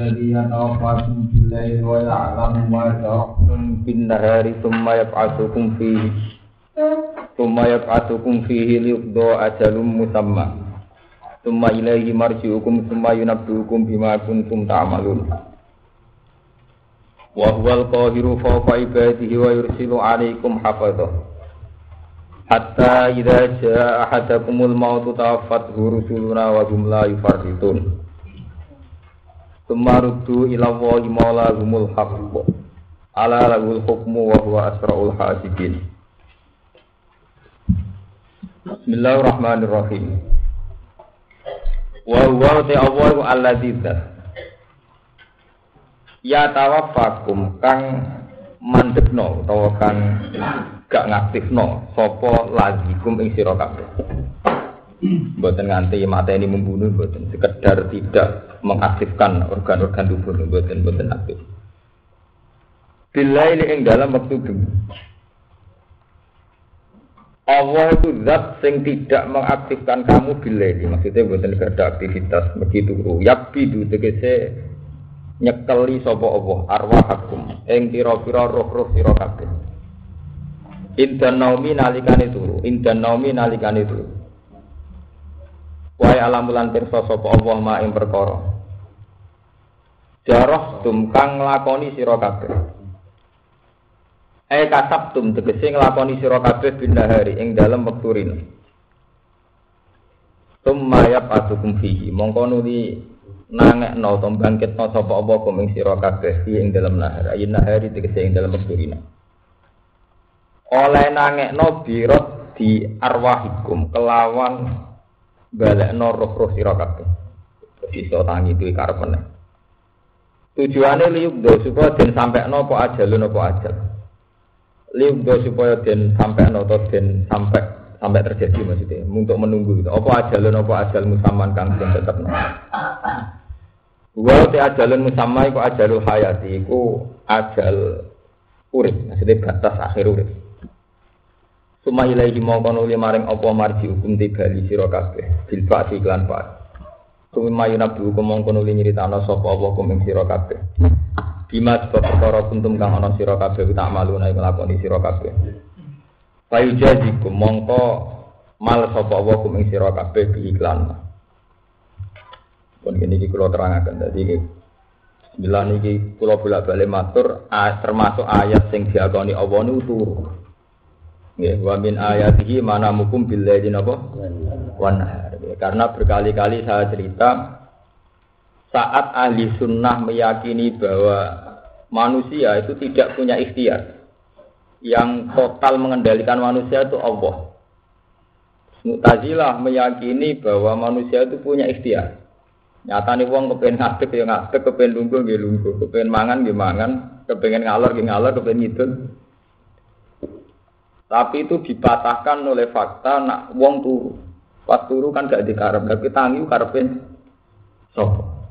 الذي يتوفاكم في الليل ويعلم ما جرحتم في النهار ثم يبعثكم فيه ثم يبعثكم فيه ليقضى أجل مسمى ثم إليه مرجعكم ثم ينبئكم بما كنتم تعملون وهو القاهر فوق عباده ويرسل عليكم حفظه حتى إذا جاء أحدكم الموت توفته رسلنا وهم لا يفرطون Tumarudu ila wahi maula humul haqq Ala lahul hukmu wa huwa asra'ul hasibin Bismillahirrahmanirrahim. Wa huwa te Allah alladzi Ya tawaffakum kang mandekno utawa kang gak ngaktifno sapa lazikum ing sira kabeh Mboten nganti mateni membunuh mboten. Sekedar tidak mengaktifkan organ-organ tubuh mboten mboten aktif. Bila ini ing dalam waktu bumi. Allah itu zat sing tidak mengaktifkan kamu bila ini maksudnya buatan ada aktivitas. Begitu yakbi itu tegese nyekeli sopo Allah. Arwahakum ing pira-pira roh-roh sira kabeh. Indan naumi nalikane turu. Indan naumi turu Wahai alam bulan pirsa sapa Allah ma ing perkara. Jarah tum kang nglakoni sira kabeh. Eh kasab tum tegese nglakoni sira kabeh binahari ing dalem wektu rino. Tumma yaqatukum fihi mongko nuli nangekno to bangkitno sapa apa kum ing sira kabeh ing dalem nahar. Ayin nahari tegese ing dalem wektu rino. Oleh nangekno birot di arwahikum kelawan balekno roh-roh sira kabeh. Iso tangi duwe karep meneh. Tujuane liyukdo supaya den sampekno apa ajalun apa ajal. Liyukdo supaya den sampekno atau den sampai sampai terjadi maksudnya untuk menunggu gitu. Apa ajalun apa ajal musaman kang den tetepno. Wa te ajalun musamma iku ajalul hayati iku ajal urip, maksudnya batas akhir urip. Suma ilaihi mongko nuli maring apa marji hukum tibali sira kabeh bil fa'ti lan fa. Suma yunabi hukum mongko nuli nyritano sapa apa hukum ing sira kabeh. Bima sebab perkara kuntum kang ana sira kabeh tak malu nek nglakoni sira kabeh. Fayu jazikum mongko mal sapa apa hukum ing sira kabeh bi iklan. Pun ini iki kula terangaken dadi Bila niki kula bolak-balik matur termasuk ayat sing diakoni Allah niku turu. Ya, wa min ayatihi mana mukum billahi napa? Wan Karena berkali-kali saya cerita saat ahli sunnah meyakini bahwa manusia itu tidak punya ikhtiar. Yang total mengendalikan manusia itu Allah. Mu'tazilah meyakini bahwa manusia itu punya ikhtiar. Nyata nih wong kepengen ngadeg ya ngadeg, kepengen lungguh ya lungguh, kepengen mangan ya mangan, kepengen ngalor ya ngalor, kepengen ngidul tapi itu dipatahkan oleh fakta nak wong turu. Pas turu kan gak dikarep, tapi tangi karepin sapa.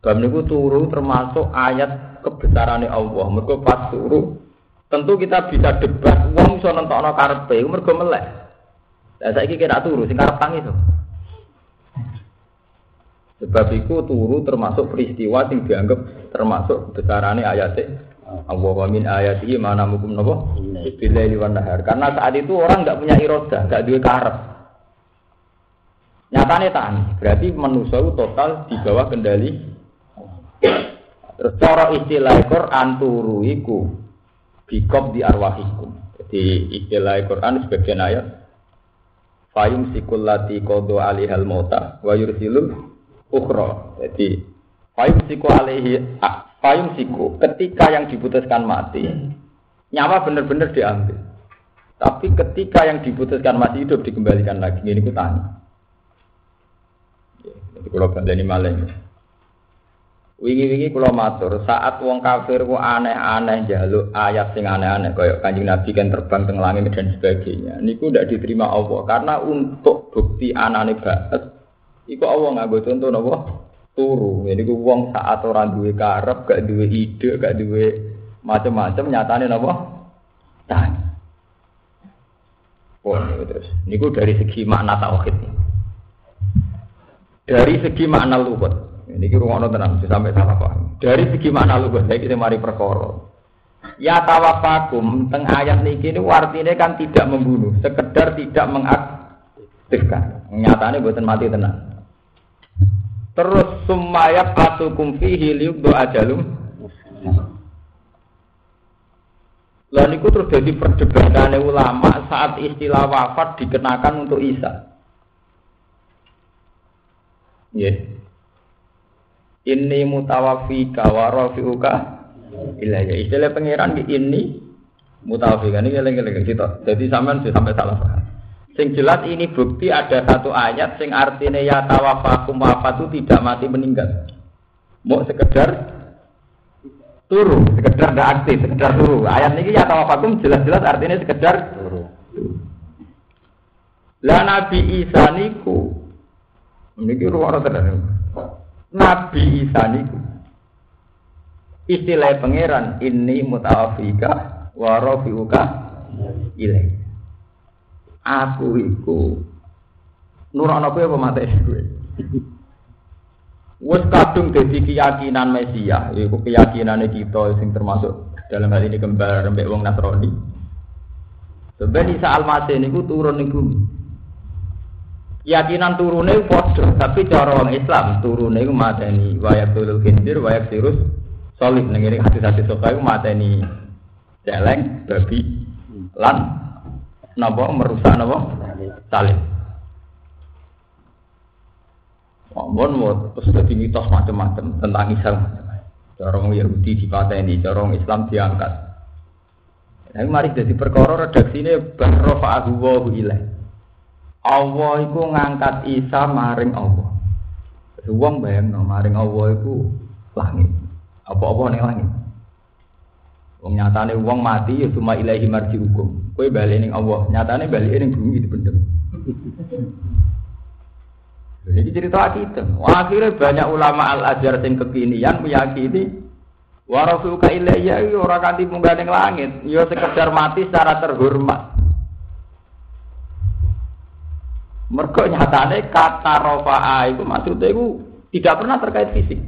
Sebab niku turu termasuk ayat kebesaran Allah. Mergo pas turu tentu kita bisa debat wong iso nentokno karepe, mergo melek. Lah saiki kira turu sing karep tangi to. Sebab itu turu termasuk peristiwa yang dianggap termasuk besarane ayat Allah min ayatihi mana mukum napa? Billaili wan nahar. Karena saat itu orang nggak punya iroda, nggak duwe karep. Nyatane tani, berarti manusia itu total di bawah kendali. Terus cara istilah Quran turu iku bikop di arwahikum. Jadi istilah Quran sebagian ayat Fayum sikul lati kodo alihal mota wa yursilul ukhra. Jadi Fayum siku alihi payung siku ketika yang diputuskan mati nyawa benar-benar diambil. Tapi ketika yang diputuskan masih hidup dikembalikan lagi. Ini ku tanya. Jadi kalau ini malam wingi-wingi kalau matur saat wong kafir ku aneh-aneh jaluk ayat sing aneh-aneh kayak kanjeng nabi kan terbang teng langit dan sebagainya. Niku tidak diterima Allah karena untuk bukti anane banget iku Allah nggak contoh nopo turu. Jadi ku wong saat orang duwe karep, gak duwe ide, gak duwe macam-macam nyatane napa? Tanya. Oh, ini terus. Niku dari segi makna tauhid. Dari segi makna luwet. Ini kira ngono tenang, sampai salah paham. Dari segi mana lu saya kita mari perkara. Ya tawafakum teng ayat niki ini artinya kan tidak membunuh, sekedar tidak mengaktifkan. Nyatanya buatan mati tenang. Terus sumayat pasukum fihi doa jalum. Lalu niku terus jadi perdebatan ulama saat istilah wafat dikenakan untuk Isa. Ya. Ini mutawafika wa rafi'uka ilayya. Istilah pangeran di ini mutawafikan ini eling-eling kita. Jadi sampean sampai salah paham. Sing jelas ini bukti ada satu ayat sing artinya ya tawafakum wafat itu tidak mati meninggal. Mau sekedar turu, sekedar tidak aktif, sekedar turu. Ayat ini ya tawafakum jelas-jelas artinya sekedar turu. Lah Nabi Isa niku. Nabi Isa niku istilah pangeran ini mutawafika wa rafiuka ilai aku iku. Nurono kowe apa mate? Kowe wis kadung dadi keyakinan Mesia iku keyakinane kita sing termasuk dalam hal ini kembar mbek wong Nasrani. Sebenarnya Isa Al-Masih niku turun ning bumi. Keyakinan turune padha, tapi cara orang Islam turune iku mateni wayak tulul khindir wayak sirus solid. Ngene hati-hati iku mateni celeng babi lan napa merusak napa salib Mohon mau terus jadi mitos macam-macam tentang Islam. Corong Yahudi dipateni, corong Islam diangkat. Nah, mari jadi perkara redaksi ini bahrofa wa ilaih. Allah itu ngangkat Isa maring Allah. Wong bayang maring Allah itu langit. Apa-apa ning langit. Wong nyatane wong mati ya cuma ilahi marji hukum. Kowe bali ning Allah, nyatane bali ning bumi dipendem. Jadi cerita kita. Akhirnya banyak ulama al azhar yang kekinian meyakini warafuka ilayya ya ora kanthi munggah ning langit, ya sekedar mati secara terhormat. Mergo nyatane kata rofa'a itu maksudnya itu tidak pernah terkait fisik.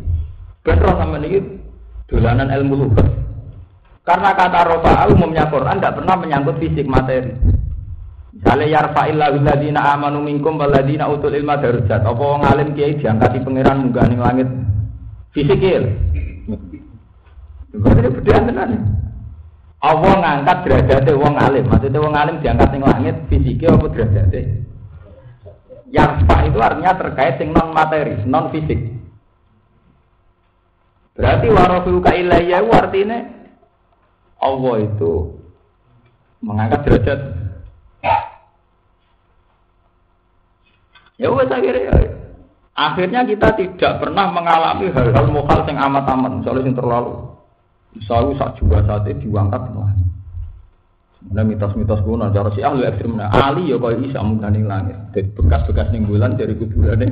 Benar sama ini dolanan ilmu lugat. Karena kata rofa umumnya Quran tidak pernah menyangkut fisik materi. Misalnya yarfa'illahu ladina amanu minkum waladina utul ilma darujat. Apa wong alim kiai diangkati pangeran munggah ning langit fisikil. Berarti beda tenan. Allah ngangkat derajatnya wong alim. Maksudnya wong alim diangkat ning langit fisikil apa derajatnya? Yarfa itu artinya terkait dengan non materi, non fisik. Berarti warafiuka ilayya artinya Allah itu mengangkat derajat. Ya wes akhirnya ya. Akhirnya kita tidak pernah mengalami hal-hal mokal yang amat-amat, misalnya yang terlalu misalnya saat juga saat itu diangkat lah. Sebenarnya mitos-mitos kuno, cara si ahli ekstrim, Ali ya kalau bisa mengganti langit. Dari bekas-bekas ning bulan dari kuburan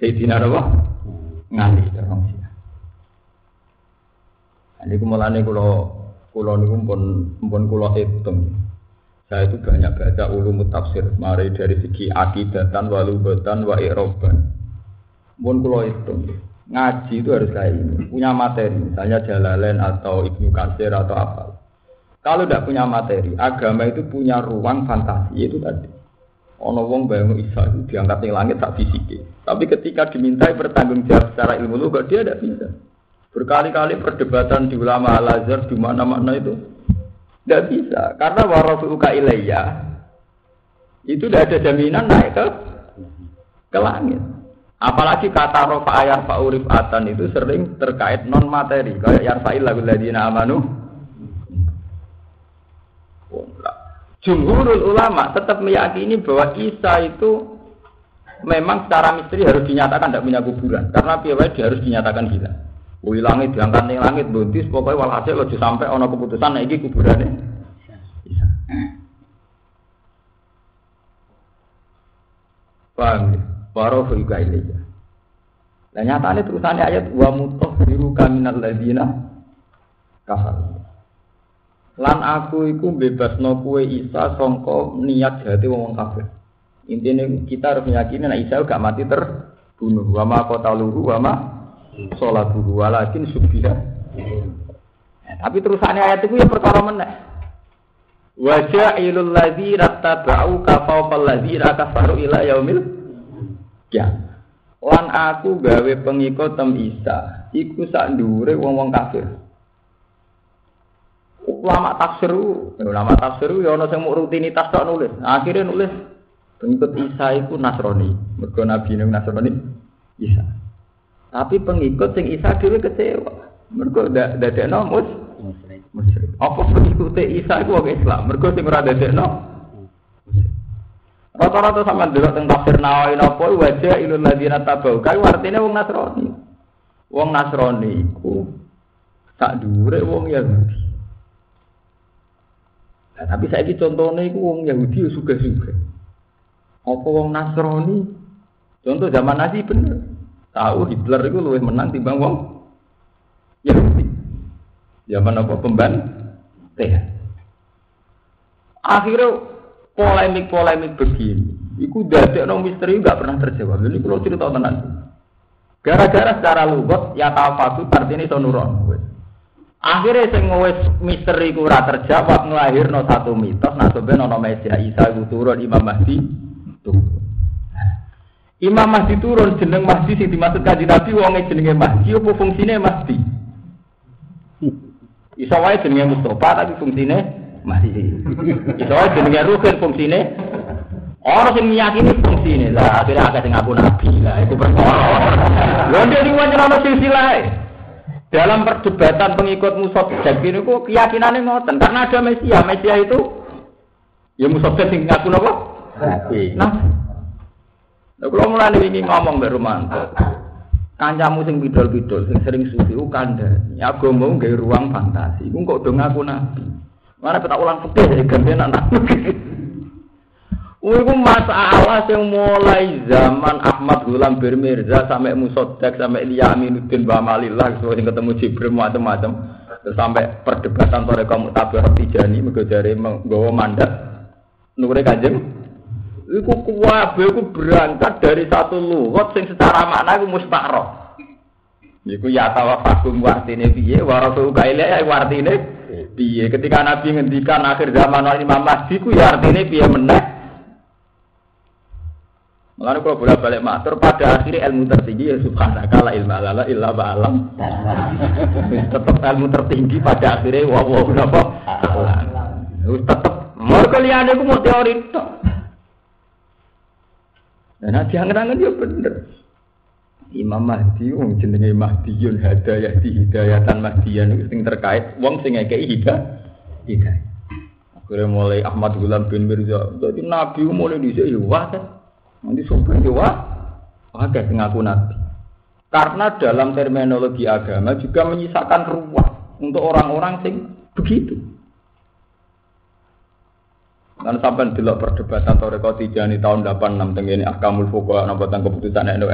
Sayyidina apa? Ngali, orang sih. Ini kumulane kulo kulo niku pun pun kulo hitung. Saya itu banyak baca ulum tafsir, mari dari segi akidatan, walubatan, wa iroban. Pun kulo hitung. Ngaji itu harus kayak ini, punya materi, misalnya Jalalain atau Ibnu Katsir atau apa. Kalau tidak punya materi, agama itu punya ruang fantasi itu tadi. Ono wong bayang Isa itu diangkat di langit tak fisik. Tapi ketika dimintai bertanggung jawab secara ilmu lu, dia tidak bisa. Berkali-kali perdebatan di ulama Al-Azhar di mana-mana itu tidak bisa karena warafuka ilayya itu tidak ada jaminan naik ke ke langit. Apalagi kata rofa ayat fa'urif atan itu sering terkait non materi kayak yarfa'il lagu ladina amanu. Jumhurul ulama tetap meyakini bahwa Isa itu memang secara misteri harus dinyatakan tidak punya kuburan karena piawai dia harus dinyatakan gila. Wih langit diangkat nih langit buntis pokoknya walhasil lo sampai ono keputusan ini kuburannya. Bisa. Paham ya? Ini ya. Nah nyatanya terusannya ayat wa mutoh biru kaminal ladina kafar. Lan aku iku bebas no kue Isa songko niat jati wong kafir. Intinya kita harus meyakini nah Isa gak mati ter bunuh wa ma qataluhu wa ma salatuhu walakin subbiha ya, tapi terusannya ayat itu ya perkara meneh. Wajah ilul ladzi rattaba'u ka fawqal ladzi kafaru ila yaumil ya lan aku gawe pengikut tem Isa iku sak dhuwure wong-wong kafir. Ulama tafsir ulama tafsir ya ana sing rutinitas tok nulis. Akhirnya nulis pengikut Isa iku Nasrani. Mergo nabi Nasrani Isa tapi pengikut sing Isa dhewe kecewa mergo dadekno mus musyrik. Apa pengikut Isa iku wong Islam? Mergo sing ora dadekno Rata-rata sama dulu tentang tafsir Nawawi napa wajah ilul ladina tabau. Kae artine wong Nasrani. Wong Nasrani iku tak dhuwure wong Yahudi. Nah, tapi saya ini contohnya itu wong Yahudi ya suka-suka. Apa wong Nasrani? Contoh zaman Nazi bener. Tahu Hitler itu lebih menang timbang wong Yahudi. Zaman apa pemban? Teh. Akhirnya polemik-polemik begini, itu dari orang misteri nggak pernah terjawab. Jadi kalau cerita tenang. Gara-gara secara lugot ya tafatu artinya sonuron. Akhirnya sing wis misteri ku ora terjawab nglahirno satu mitos nah sebenarnya ana Isa iku turun Imam Mahdi turun. Imam Mahdi turun jeneng Mahdi sing dimaksud kanjeng Nabi wonge jenenge Mahdi apa fungsine Mahdi? Iso wae jenenge Mustafa tapi fungsine masih. Iso wae jenenge Ruhin fungsine Orang sing meyakini fungsine lah akhirnya agak sing ngaku nabi lah itu perkara. Lha ndek iki wancana silsilah. Dalam perdebatan pengikut Musa ini kok keyakinannya ngoten karena ada Mesia. Mesia itu ya Musa sing ngaku napa? Nabi. Nah. Kalau mulai ini ngomong baru mantap. kancamu sing bidol-bidol sing sering suci ku kandhani. Agama nggawe ruang fantasi. Ku kok do ngaku nabi. Mana kita ulang fikih ya ganti anak Iku masalah yang mulai zaman Ahmad Gulam Birmirza sampai Musodak sampai Ilya Aminuddin Bamalillah sesuai ketemu Jibril macam-macam sampai perdebatan sore kamu tabir Tijani menggojari menggawa mandat. Nure kanjeng Iku kuwabe iku berangkat dari satu lugat sing secara makna iku mustakroh. Iku ya tawafakum wartine piye wa rasul kaile ya wartine piye. Ketika Nabi ngendikan akhir zaman Imam Mahdi ku ya artine piye meneh. Mulane kalau bolak balik matur pada akhirnya ilmu tertinggi ya subhanaka la ilma lana illa ba'alam. tetap ilmu tertinggi pada akhirnya wa wa napa? Tetep. Mergo liyane ku mau teori tok. Nah, diangen-angen ya bener. Imam Mahdi wong jenenge Mahdiyun Hadayah di Hidayatan Mahdiyan itu sing terkait wong sing ngekeki hidayah. Hidayah. Akhirnya mulai Ahmad Gulam bin Mirza. Jadi Nabi mulai dhisik ya wah kan. Nanti sopan ya. Wah kayak ngaku Nabi. Karena dalam terminologi agama juga menyisakan ruang untuk orang-orang sing begitu. Kan sampai delok perdebatan Toreko Tijani tahun 86 tengene Ahkamul Fuqaha napa tentang keputusan NU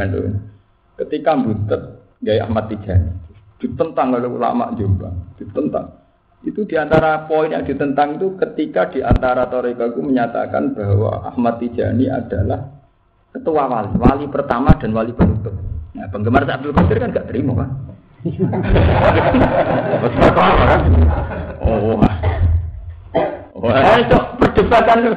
Ketika butet Gaya Ahmad Tijani ditentang oleh ulama Jombang, ditentang. Itu di antara poin yang ditentang itu ketika di antara Toreko itu menyatakan bahwa Ahmad Tijani adalah ketua wali, wali pertama dan wali penutup. Nah, penggemar Abdul Qadir kan gak terima kan? kan? Oh, Wah, itu perdebatan lu.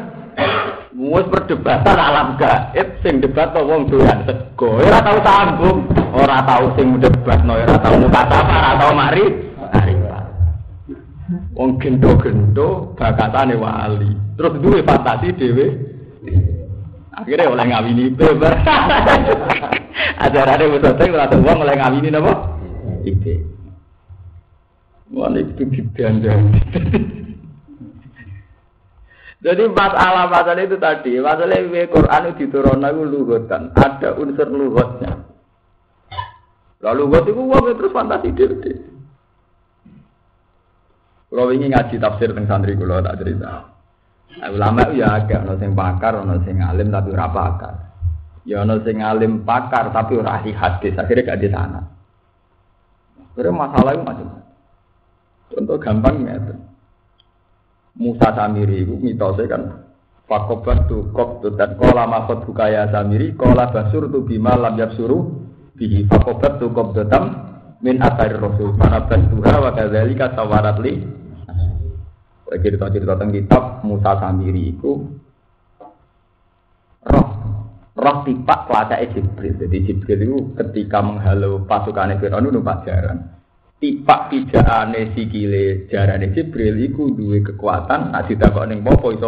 Mus perdebatan alam gaib sing debat to wong doyan sego. Ora tau sambung, ora tau sing debat no, ora tau mukataba, ora tau mari. Mari. Wong gendo-gendo bakatane wali. Terus duwe fantasi dhewe. Akhirnya oleh ngawini beber. Ajarane wis otek ora tau wong oleh ngawini napa? Ide. Wali itu didandani. Jadi masalah-masalah itu tadi, masalah ini Quran itu diturunkan itu luhutan, ada unsur luhutnya. Lalu luhut itu wong terus fantasi diri. Kalau ingin ngaji tafsir tentang santri kulo tak cerita. Nah, ulama itu ya agak ono pakar, ono sing alim tapi ora pakar. Ya ono sing alim pakar tapi ora ahli hadis, akhirnya gak di sana. Akhirnya masalah itu macam. Contoh gampang ya. Musa Samiri itu mitosnya kan Fakobat tu kop tu dan kola makot bukaya samiri kola basur tu bima lam suruh bihi. Fakobat tu kop tam min atar rasul para bantuha wa kadzalika sawarat li cerita-cerita tentang kitab Musa Samiri itu roh roh tipak kuasa Jibril. Jadi Jibril itu ketika menghalau pasukan Fir'aun itu pajaran tipak pijakane sikile jarane Jibril iku duwe kekuatan nek didakok ning popo iso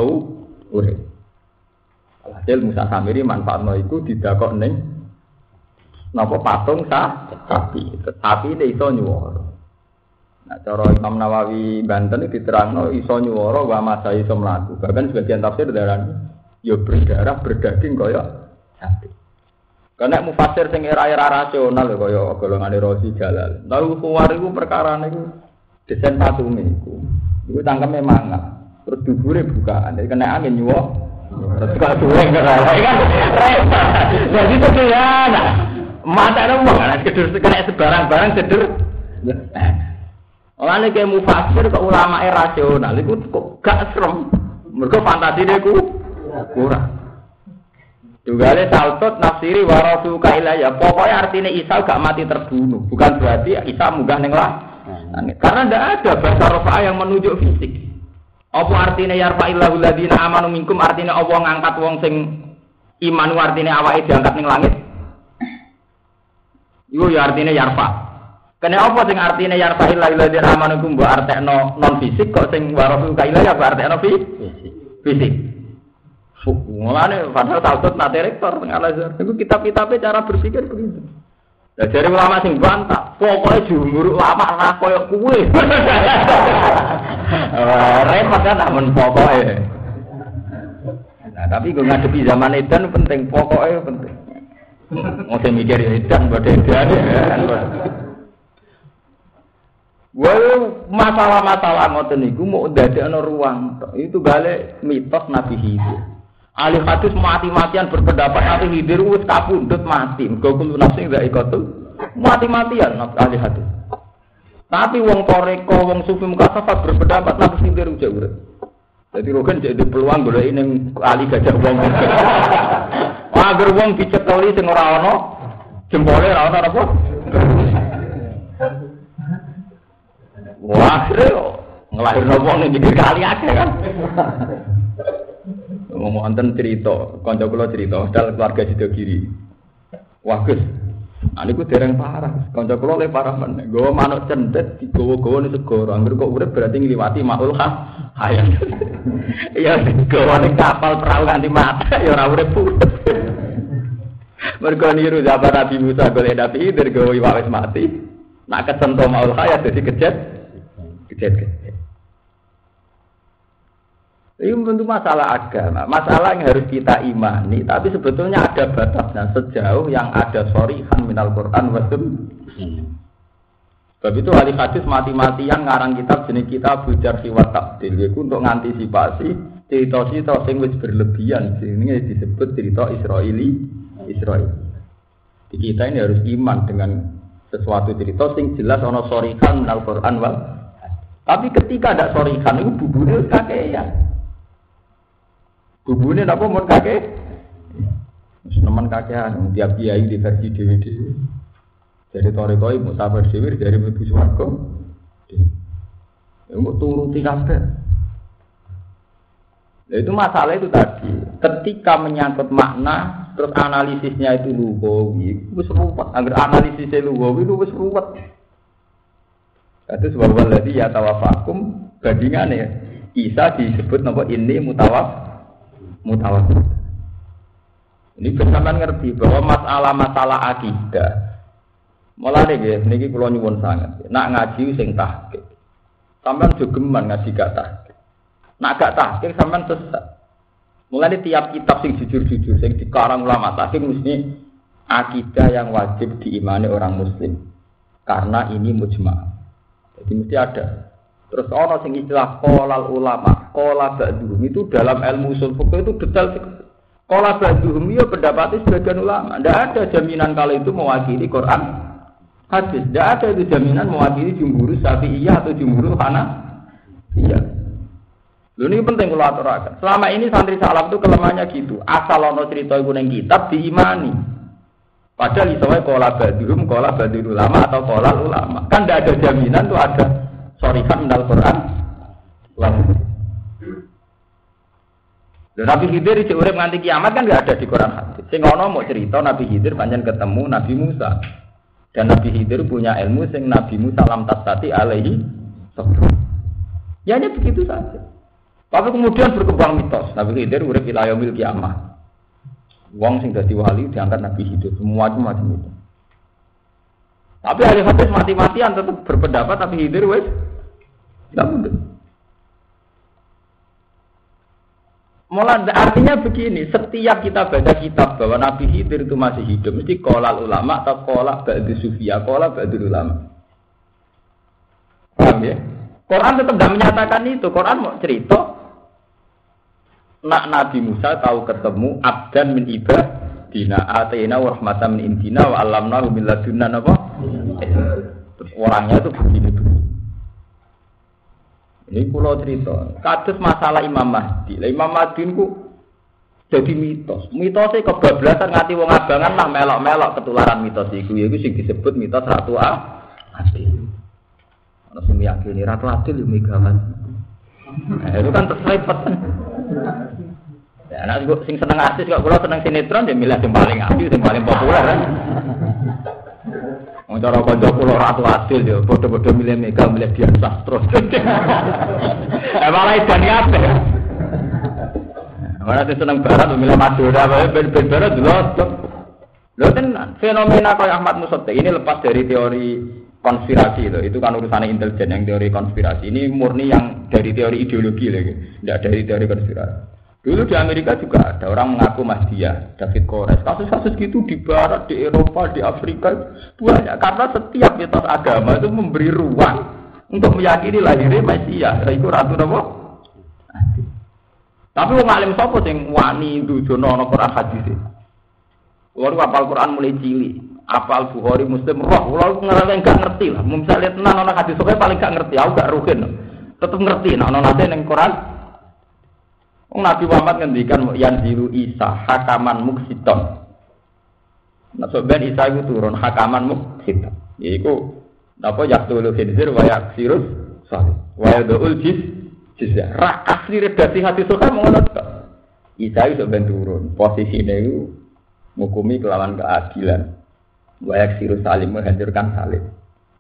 urip. Hasil Musa Samiri manfaatno iku didakok ning napa patung sah sapi. Sapi itu iso nyuwara. Nah, cara Imam Nawawi Banten itu diterangno iso nyuwara wa masa iso mlaku. Bahkan sebagian tafsir darah yo berdarah berdaging kaya sapi. Karena mufasir sing era-era rasional kaya golongane Rosi Jalal. Lalu kuwar iku perkara niku desain patunge iku. Iku tangkeme mangap. Terus dubure bukaan. Jadi kena angin nyuwok. Terus kok duwe kan. Jadi itu ya. Mata ada uang kan kedur kena sebarang-barang ceder. Oleh kayak mufasir ke ulama rasional itu kok gak serem. Mereka fantasi dia kurang. Juga ada saltot nafsiri warasu ya. Pokoknya artinya Isa gak mati terbunuh. Bukan berarti Isa munggah neng lah. Karena tidak ada bahasa rofa yang menunjuk fisik. Apa artinya yarfa illahu ladina amanu minkum artinya Allah ngangkat wong sing iman artinya awake diangkat neng langit. Iku ya artinya yarfa. Kene apa sing artinya yarfa illahu ladina amanu minkum mbok artekno non fisik kok sing warasu ya mbok artekno fisik. Fisik. Mulane padahal takut nate rektor tengah Al-Azhar. Itu kitab-kitabnya cara berpikir begitu. Nah, dari ulama sing bantah, pokoknya jumur ulama lah koyok kue. Repot kan namun pokoknya. Nah, tapi gue ngadepi zaman edan penting, pokoknya penting. Mau saya mikir edan buat edan ya. Well, masalah-masalah ngoten niku mau dadekno ruang. Itu balik mitos Nabi Hidir. Ahli hadis mati-matian berpendapat nanti hidir wis kapundut mati. Mergo kulo nafsi gak ikotul. Mati-matian ahli hadis. Tapi wong koreko, wong sufi mukasafat berpendapat nabi hidir udah urip. Jadi rogan jadi peluang boleh ini ahli gajah wong. Agar wong dicekeli sing ora ana jempole ora ana apa? Wah, ngelahirno wong ning kali akeh kan. Ngomong wonten cerita, kanca kula cerita, dal keluarga Sido Giri. Wah, Gus. Ah niku dereng parah. Kanca kula le parah men. Gowo manuk cendet digowo-gowo ning segoro. Angger kok urip berarti ngliwati maul kah? Hayang. Ya gowo ning kapal perahu nganti mata ya ora urip urip. Mergo niru zaman Nabi Musa golek Nabi Khidir gowo wis mati. Nak kesentuh maul hayat dadi kejet. Kejet. Ini tentu masalah agama, masalah yang harus kita imani. Tapi sebetulnya ada batasnya sejauh yang ada sorihan minal Quran wasun. Sebab itu ahli hadis mati-matian ngarang kitab jenis kita bujar siwat takdil. Itu untuk mengantisipasi cerita-cerita yang berlebihan. Ini disebut cerita Israeli. Israel. Di kita ini harus iman dengan sesuatu cerita sing jelas ono sorihan minal Quran wal. Tapi ketika ada sorihan itu buburnya kakean. Bubune napa mun kakek? Wis nemen kakean tiap kiai di versi dhewe-dhewe. Jadi toriko ibu sabar dhewe dari ibu swarga. Ya mau turuti kabeh. Nah, itu masalah itu tadi. Ketika menyangkut makna, terus analisisnya itu lugawi, wis ruwet. Agar analisisnya lugawi itu wis ruwet. Itu sebab waladi ya tawafakum bandingannya. Isa disebut nama ini mutawaf mutawatir. Ini bersamaan ngerti bahwa masalah-masalah akidah Mulai nih, ini kalau nyuwun sangat. Nak ngaji sing tahqiq. Sampean jogeman ngaji gak tahqiq. Nak gak tahqiq sampean sesat. Mulai tiap kitab sing jujur-jujur sing dikarang ulama tahqiq mesti akidah yang wajib diimani orang muslim. Karena ini mujma. Jadi mesti ada. Terus ono sing istilah kolal ulama, kola ba'duhum itu dalam ilmu usul fikih itu detail Kola ba'duhum ya pendapat sebagian ulama. Tidak ada jaminan kalau itu mewakili Quran hadis. Tidak ada itu jaminan mewakili jumhur Syafi'iyah atau jumhur Hana. Iya. Lu ini penting kalau aturakan. Selama ini santri salaf itu kelemahannya gitu. Asal ono cerita ibu neng kitab diimani. Padahal isowai kola badhum, kola badhul ulama atau kola ulama. Kan tidak ada jaminan tuh ada sorikan dalam Quran. Lalu. Nabi Khidir di urip nganti kiamat kan nggak ada di Quran hadis. Sing ono mau cerita Nabi Khidir panjang ketemu Nabi Musa. Dan Nabi Khidir punya ilmu sing Nabi Musa lam tasati alaihi Ya hanya begitu saja. Tapi kemudian berkembang mitos. Nabi Khidir urip ila yaumil kiamah. Wong sing dadi wali diangkat Nabi Khidir, semua macam itu. Tapi ahli hadis mati-matian tetap berpendapat Nabi Khidir wes tidak mungkin. Mulai artinya begini, setiap kita baca kitab bahwa Nabi Khidir itu masih hidup, mesti kolal ulama atau kolak ba'du sufia, kolak ba'du ulama. Paham ya? Quran tetap tidak menyatakan itu. Quran mau cerita nak Nabi Musa tahu ketemu abdan min dina atina wa rahmatan min indina wa alamna min ladunna apa? Terus orangnya itu begini begini. Ini pulau cerita. Kados masalah Imam Mahdi. Lah Imam Mahdi ku jadi mitos. Mitosnya kebablasan ngati wong abangan lah melok-melok ketularan mitos iku. Iku sing disebut mitos Ratu. Adil. Ana sing yakini Ratu Adil yo Megawati. Nah, itu kan terselipet. Ya, anak sing seneng artis kok kula seneng sinetron ya milih sing paling apik, sing paling populer kan. Wong cara kanca kula ratu adil ya, padha-padha milih Mega, milih Dian Sastro. Eh malah edan kabeh. Mana seneng barat milih Madura, ben-ben barat dulu. Lho tenan, fenomena kayak Ahmad Musotte ini lepas dari teori konspirasi itu, itu kan urusannya intelijen yang teori konspirasi. Ini murni yang dari teori ideologi lagi, tidak dari teori konspirasi. Dulu di Amerika juga ada orang mengaku Mahdia, David Kores. Kasus-kasus gitu di Barat, di Eropa, di Afrika banyak. Karena setiap mitos agama itu memberi ruang untuk meyakini lahirnya Mesia. Itu ratu apa? Tapi wong alim sapa sing wani dujono ana Quran hadis. Kulo apal Quran mulai cilik apal Bukhari Muslim roh kalau ngerti enggak ngerti lah misalnya tenan orang hadis paling gak ngerti aku gak rugen tetep ngerti nah ono nate Quran Nabi Muhammad ngendikan yang diru Isa hakaman muksiton. Nah sebenarnya Isa itu turun hakaman muksiton. Yaitu apa yaktulu khinzir wa yaksirus salih. Wa yadu'ul jis jizya. Rak asli redaksi hati suka mengenot Isa itu sebenarnya turun. Posisinya itu mukumi kelawan keadilan. Wayak siru salim menghancurkan salim.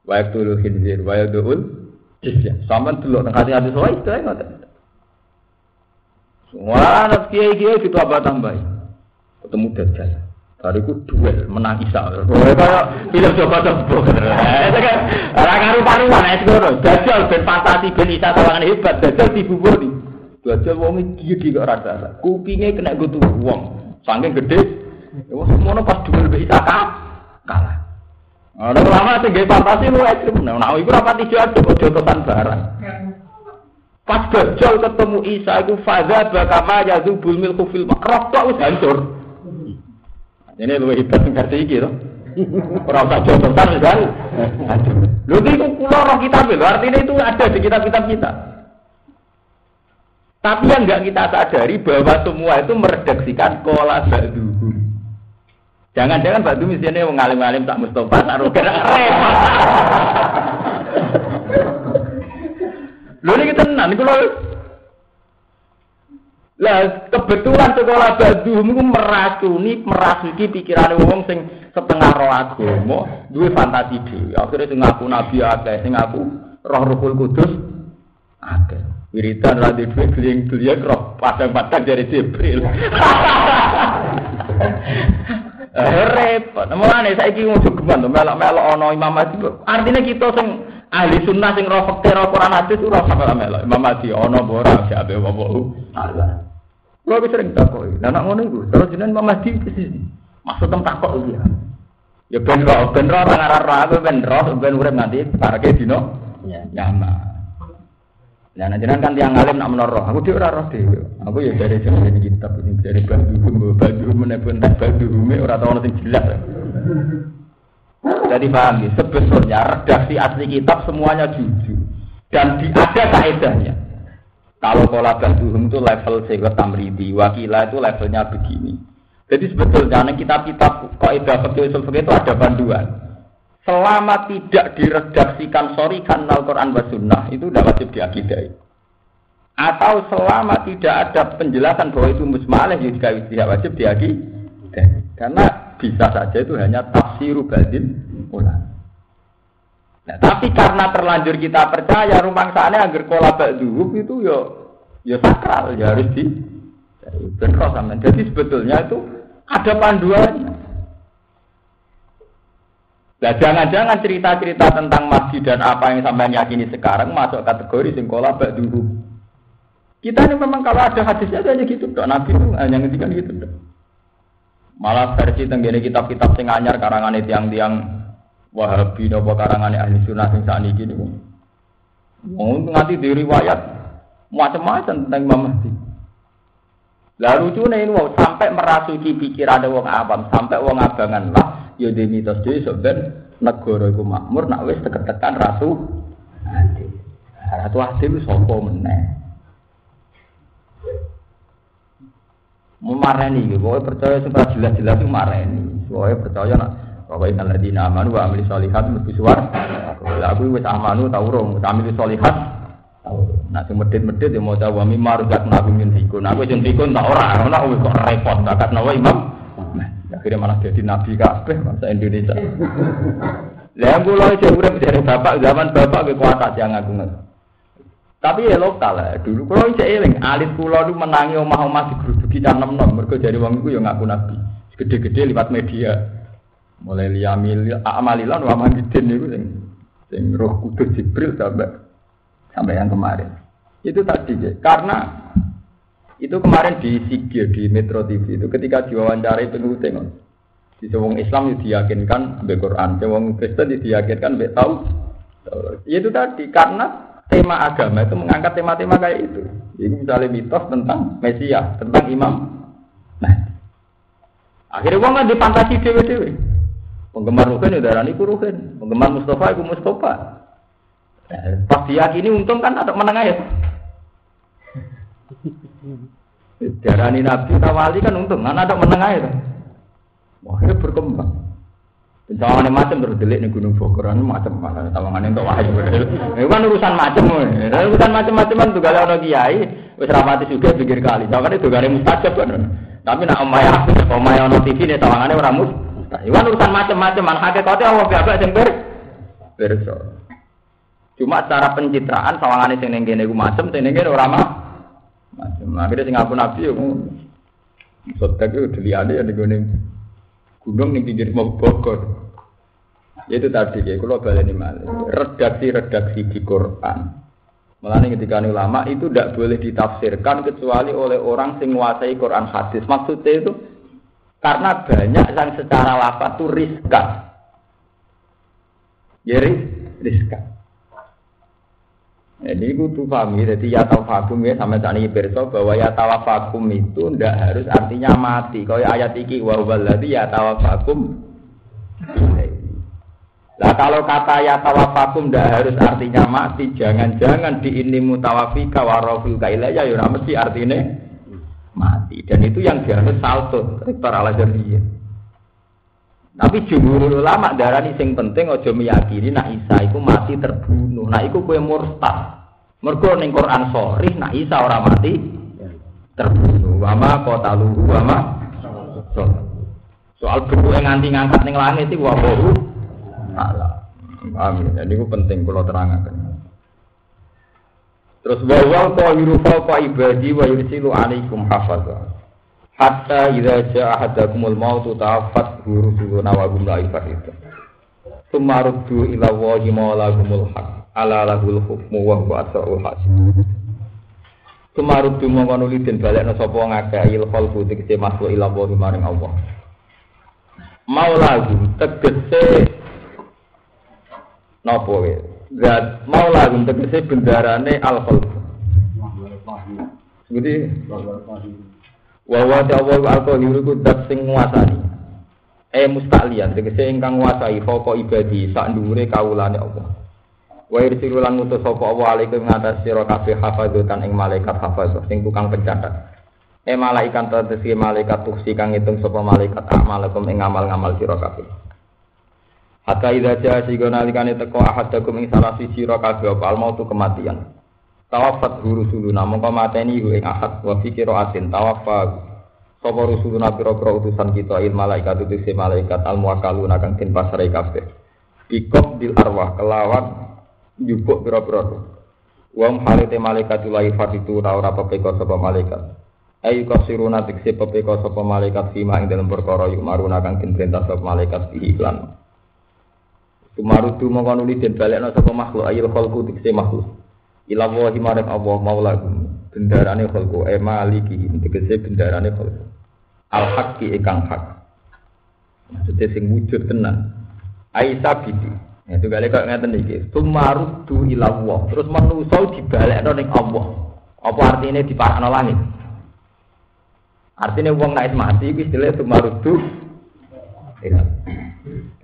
Wayak tulu khinzir, wayak du'ul jizya. Sama dulu, hati hati soal itu ya Semua anak kiai kiai itu apa tambah? Ketemu dajjal. Bariku duel menang Isa. Kayak film coba kan orang karu paruan es gono. Dajjal ben fantasi ben Isa tawangan hebat. Dajjal dibubur di. Dajjal wong iki iki kok rada. Kupinge kena gutu wong. Saking gede. Wah, semono pas duel be Isa kalah. Ada lama gaya fantasi lu ekstrim. Nah, nah itu rapati jatuh, jotosan barang. Pas Dajjal ketemu Isa itu faza bakama yazubul milku fil rokok wis hancur. Ini lu hebat ngerti iki to. Ora usah jotosan wis kan. Hancur. Lho iki kula roh kitab lho, artinya itu ada di kitab-kitab kita. Tapi yang enggak kita sadari bahwa semua itu meredaksikan kola ba'duhum. Jangan-jangan Mbak Dumi sini mau ngalim-ngalim tak Mustafa taruh kena repot. Lho kita tenan kalau lah kebetulan sekolah badu itu meracuni merasuki pikiran wong sing setengah roh agama duwe fantasi dhewe akhirnya sing ngaku nabi akeh sing ngaku roh ruhul kudus akeh wiridan ra dhewe gling-gling roh padang-padang dari Jibril Eh, repot. Mulane saiki ngono geman to melok-melok ana Imam Mahdi. Artinya kita sing ahli sunnah sing roh fakir roh Quran hadis roh sampai ramai Imam Adi Ono Bora siapa yang mau Allah lo bisa sering takoi dan nak ngono itu terus jenengan Imam Adi kesini maksud tempat kok dia ya. Ben roh ben roh tengah rara aku ben roh ben urip nanti para ke dino nyama. Dan jenengan kan tiang alim nak menor aku dia ora roh dia aku ya dari jenengan kita pun dari bandu bandu menepun tak bandu ora tau tahu sing jelas. Jadi paham ya, sebetulnya redaksi asli kitab semuanya jujur dan di, ada kaedahnya. Kalau pola baduhum itu level sehingga tamridi, wakila itu levelnya begini. Jadi sebetulnya kitab-kitab kaidah fikih usul itu ada panduan. Selama tidak diredaksikan sorry kan Al-Quran wa Sunnah itu tidak wajib diakidai. Atau selama tidak ada penjelasan bahwa itu musmaleh juga tidak wajib diakidai. Karena bisa saja itu hanya tafsiru badin ulang. Nah, tapi karena terlanjur kita percaya rumah sana agar kola dulu itu yo yo sakral ya harus di bentrok sama. Jadi sebetulnya itu ada panduannya. Nah, jangan-jangan cerita-cerita tentang masjid dan apa yang sampai yakini sekarang masuk kategori singkola dulu. Kita ini memang kalau ada hadisnya hanya gitu dok. Nabi itu hanya ngendikan gitu dok. Malah versi tenggene kitab-kitab sing anyar karangane tiang-tiang Wahabi napa karangane ahli sunnah sing sakniki niku. Mau nganti diriwayat macam-macam tentang Imam Mahdi. Lah lucune sampai merasuki pikiran wong awam, sampai wong abangan lah ya di mitos sok ben negara makmur nak wis tekan Adi. Ratu Adi itu sapa meneh? Memareni, pokoknya percaya supaya jelas-jelas itu mareni. Pokoknya percaya nak kalau di amanu wa amili solihat lebih suar. Lah aku wis amanu tau rong, amili solihat. Nah sing medit-medit ya mau tahu mi maruzak nabi min fikun. Aku sing fikun tak ora, ora wis kok repot bakat nawa imam. Nah, akhirnya malah jadi nabi kabeh bangsa Indonesia. Lah kula iki urip dari bapak zaman bapak kekuatan yang aku ngerti. Tapi ya lokal lah. Dulu kalau cek eling, alit kula itu menangi omah-omah jam enam enam. Mereka jadi wong itu ya ngaku nabi. Gede-gede lewat media. Mulai liamil amalilan amidin itu sing sing roh kudus Jibril sampai sampai yang kemarin. Itu tadi ya. Karena itu kemarin di Sigir di Metro TV itu ketika diwawancarai penguting di wong Islam diyakinkan be Quran, wong Kristen diyakinkan be tahu. Itu tadi karena tema agama itu mengangkat tema-tema kayak itu. Ini misalnya mitos tentang Mesias, tentang Imam. Nah, akhirnya wong kan dipantasi dewe-dewe. Penggemar Ruhin ya darani ku Ruhin. Penggemar Mustafa itu Mustafa. Eh, pas diyakini untung kan ada menengah ya. Darani Nabi Tawali kan untung, kan ada menengah ya. Wah, ini berkembang. Pencawangan macam terus delik nih Gunung Bogor, macam mana tawangan itu wahyu. Itu kan urusan macam, urusan macam-macam kan kalau orang kiai, wes ramati juga pikir kali. Tawangan itu gak ada mustajab kan. Tapi nak omaya aku, omaya ono TV nih tawangannya orang mus. Iwan urusan macam-macam, man hakikatnya Allah gak sing ber berso. Cuma cara pencitraan sawangane sing ning kene iku macam, ning kene ora mah. Macam. Akhirnya sing aku nabi yo Sotek itu dilihat ya di gunung gunung ning pinggir mau Bogor. Itu tadi ya, kalau baleni malah redaksi-redaksi di Quran. Malah ketika ulama itu tidak boleh ditafsirkan kecuali oleh orang sing menguasai Quran hadis. Maksudnya itu karena banyak yang secara lafaz itu riskan. Jadi ya, riskan. Jadi itu tuh pahami, jadi ya tawafakum ya sama tani berso bahwa ya tawafakum itu ndak harus artinya mati. Kalau ayat iki wa waladi ya tawafakum. Lah kalau kata ya tawafakum ndak harus artinya mati, jangan-jangan di ini mutawafika wa rafiuka ilayya ya mesti artinya mati dan itu yang dianggap salto rektor ala jamiah tapi jumhur ulama darah ini sing penting ojo meyakini nak Isa itu mati terbunuh nak itu kue murtad mergo ning Quran sorry nak Isa orang mati terbunuh wama kota luhu wama soal bentuk yang nganti ngangkat ning langit itu wabahu Allah Amin. Jadi itu penting kalau terangkan. Terus bahwa qahiru fawqa ibadi wa yursilu alaikum hafaza. Hatta idza jaa ahadakumul mautu ta'affat rusuluna wa hum la itu. Tsumma ruddu ila Allahi maulahumul haq. Ala lahul hukmu wa huwa asrul hasib. Tsumma ruddu mongko nuli den balekno sapa ngakeh il khalqu tegese masuk ila Allahi maring Allah. Maulahum tegese napa wae zat maula tegese bendarane al khalq Jadi wa wa ta'awwa al qahiru ku dat sing nguasani e mustaklian tegese ingkang nguasai foko ibadi sak ndure kawulane Allah Wa irsilu lan ngutus sapa Allah alaikum ngatas sira kabeh hafadzatan ing malaikat hafadzah sing tukang pencatat. E malaikat tegese malaikat tuksi kang ngitung sapa malaikat amalakum ing amal-ngamal sira kabeh. Hatta idza jaa sigo nalikane teko ahadakum ing salah siji sira kabeh apa al mautu kematian. Tawafat rusuluna mongko mateni hu ing ahad wa fi asin tawaffa sapa rusuluna pira-pira utusan kita il malaikat utus malaikat al muwakkaluna kang den pasrai kabeh. Bikop bil arwah kelawan njupuk pira-pira Wong halite malaikat lahi fatitu ora ora pepeka sapa malaikat. Ayu kasiruna tikse pepeka sapa malaikat fima ing dalam perkara yuk maruna kang den perintah sapa malaikat fi iklan. Tumarudu mongko nuli den balekno sapa makhluk ayil khalqu tikse makhluk. Ila wa himarek Allah maula bendarane khalqu e maliki bendarane khalqu. Al haqqi ikang hak. Maksudnya sing wujud tenan. Aisyah bidi. Ya, itu kali kok ngeten iki. Tumarudu ila Allah. Terus manusa dibalekno ning Allah. Apa artinya diparakno langit? Artinya wong naik mati iki istilah tumarudu ila.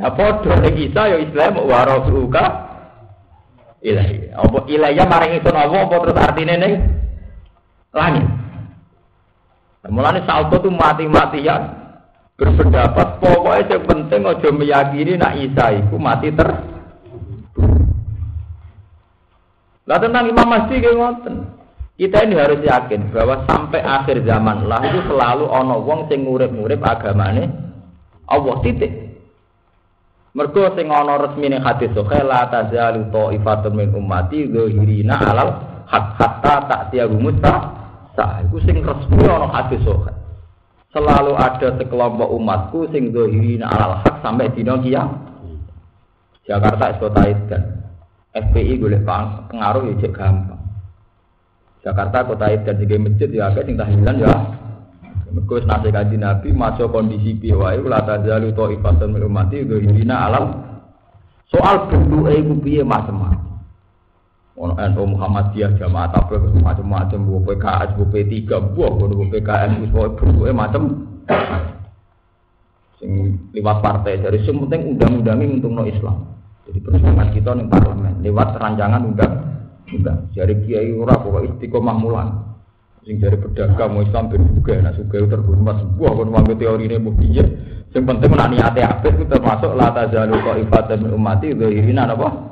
Ya padha ning Isa ya Islam wa rasuluka ilahi. Apa ilahya maring itu Allah apa terus artinya ning langit. Mulane salto tuh mati-matian berpendapat pokoknya yang penting ojo meyakini nak Isa itu mati ter Lah tentang Imam Mahdi kayak ngoten. Kita ini harus yakin bahwa sampai akhir zaman lah itu selalu ono wong sing ngurip-ngurip agamane Allah titik. Mergo sing ana resmine hadis sahih la tazalu ta'ifatun min ummati dzahirina alal hak hatta ta'tiyahu musta. Sa iku sing resmi ana hadis sahih selalu ada sekelompok umatku sing dohirina alal hak sampai dino kiam. Jakarta kota Edan. FPI boleh pengaruh ya cek gampang. Jakarta kota Edan juga masjid ya agak sing tahlilan ya. Mergo nasi kaji Nabi masuk kondisi piye wae la tazalu ta'ifatun min ummati dohirina alal soal bentuke iku piye macam-macam. Ono NU Muhammadiyah jamaah tabligh macam-macam bu PKS bu P3 bu bu PKS wis bentuke macam sing lewat partai. Dari sing penting undang-undangnya untuk no Islam. Jadi perjuangan kita nih parlemen lewat rancangan undang undang. Dari kiai ora pokok istiqomah mulan. Sing dari pedagang mau Islam ben juga nak suka terhormat sebuah kon wong teori ini piye. Sing penting nak niate apik termasuk la tazalu min ummati dzahirina apa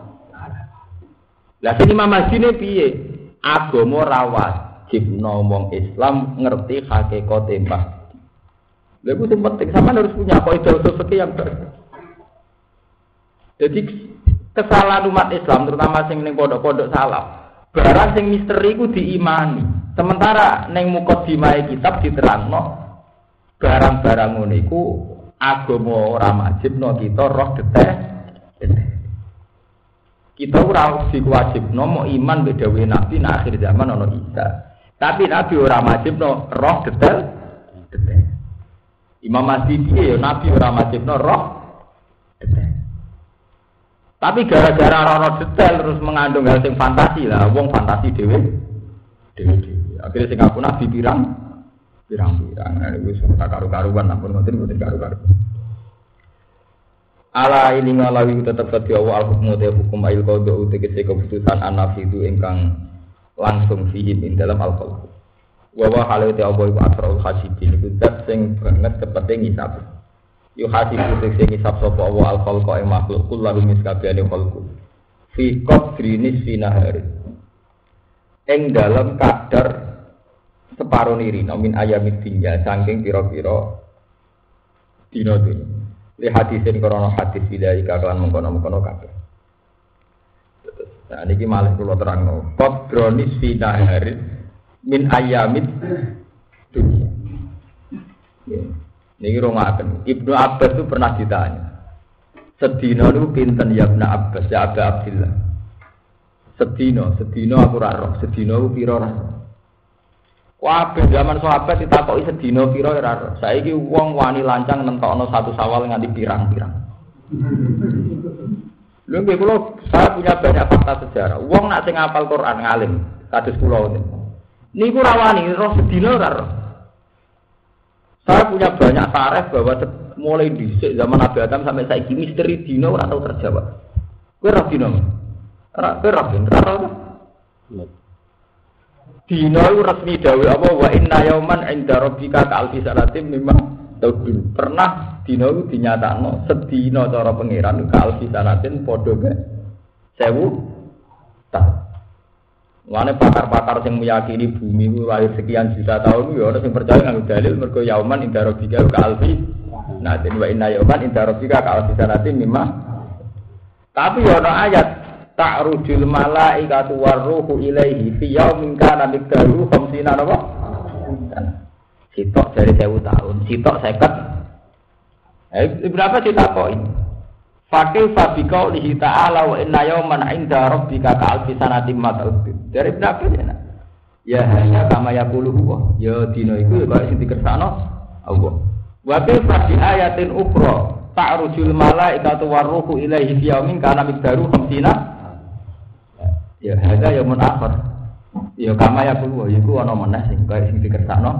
lah sing Imam Mahdi piye? Agama ra wajib ngomong Islam ngerti hakikat tembak. Lha itu penting sama harus punya kaidah usul fikih yang baik. Jadi kesalahan umat Islam terutama sing ning pondok-pondok salah. Barang sing misteri ku diimani. Sementara ning mukadimah kitab diterangno barang-barang ngono iku agama ora wajibno kita roh detek. Kita ora wajib nomo iman beda nabi na akhir zaman ono Isa. Tapi nabi ora wajib no roh detail detail. Imam Mahdi ya nabi ora wajib no roh detail. Tapi gara-gara roh detail terus mengandung hal yang fantasi lah, wong fantasi dewe dewe. Akhirnya sing aku nabi pirang, pirang pirang. Nah, itu karu-karuan, namun nanti nanti karu-karuan. Ala ini ngalawi tetap tadi awal al hukmu te hukum ail kodo utegese keputusan anafi itu ingkang langsung fihim dalam al qalb. Wa wa halu te apa iku asrul hasibin iku dat sing banget kepenting ngisap. Yu hasibu tegese ngisap sapa wa al khalqa ing makhluk kullu miskabiyane khalqu. Fi qadri nisfi nahari. Ing dalam kadar separuh niri min ayamid dunya saking pira-pira dina dunya li hadisin krono hadis bidai kakalan mengkono mengkono kabeh. Nah niki malih kula terangno qadronis fi nahari min ayamid dunia. Niki rungaken Ibnu Abbas itu pernah ditanya sedina itu pinten ya Ibnu Abbas? Ya Abu Abdillah. Sedina sedina aku ra roh. Sedina ku pira roh Kabeh zaman sahabat ditakoki sedina pira ora ora. Saiki wong wani lancang nentokno satu sawal nganti pirang-pirang. Lho nggih kula saya punya banyak fakta sejarah. Wong nak sing ngapal Quran ngalim, kados kula niku ora wani roh sedina ora roh. Saya punya banyak tarif bahwa mulai dhisik zaman Nabi Adam sampai saiki misteri dina ora tau terjawab. Kowe roh dina? Kerap kerap Dino resmi dawe apa wa inna yauman inda rabbika ka alfi sanatin taudin. Pernah dino itu dinyatakno sedino cara pangeran ka alfi sanatin padha be sewu tahun. Mana pakar-pakar yang meyakini bumi itu lahir sekian juta tahun, ya orang yang percaya dengan dalil mergo yauman inda rabbika ka alfi Nah, wa inna yauman inda rabbika ka alfi sanatin memang tapi ya ada ayat ta'rujul malaikatu warruhu ilaihi fi yaumin kana miqdaru khamsina napa? Sitok dari sewu tahun sitok seket. Eh berapa kita koin Fakil fabikau lihi ta'ala wa inna yawman inda rabbika ka'alfi sanatim mata'udin Dari berapa ya nak? Ya hanya kama yakulu huwa. Ya dino iku ya kaya sinti kersano Allah. Wakil fabi ayatin ukro Ta'rujul malaikatu warruhu ilaihi fi yaumin kana miqdaru khamsina Ya ada ya mun akhir. Ya kama ya kulo iku ana meneh sing kaya sing dikersakno.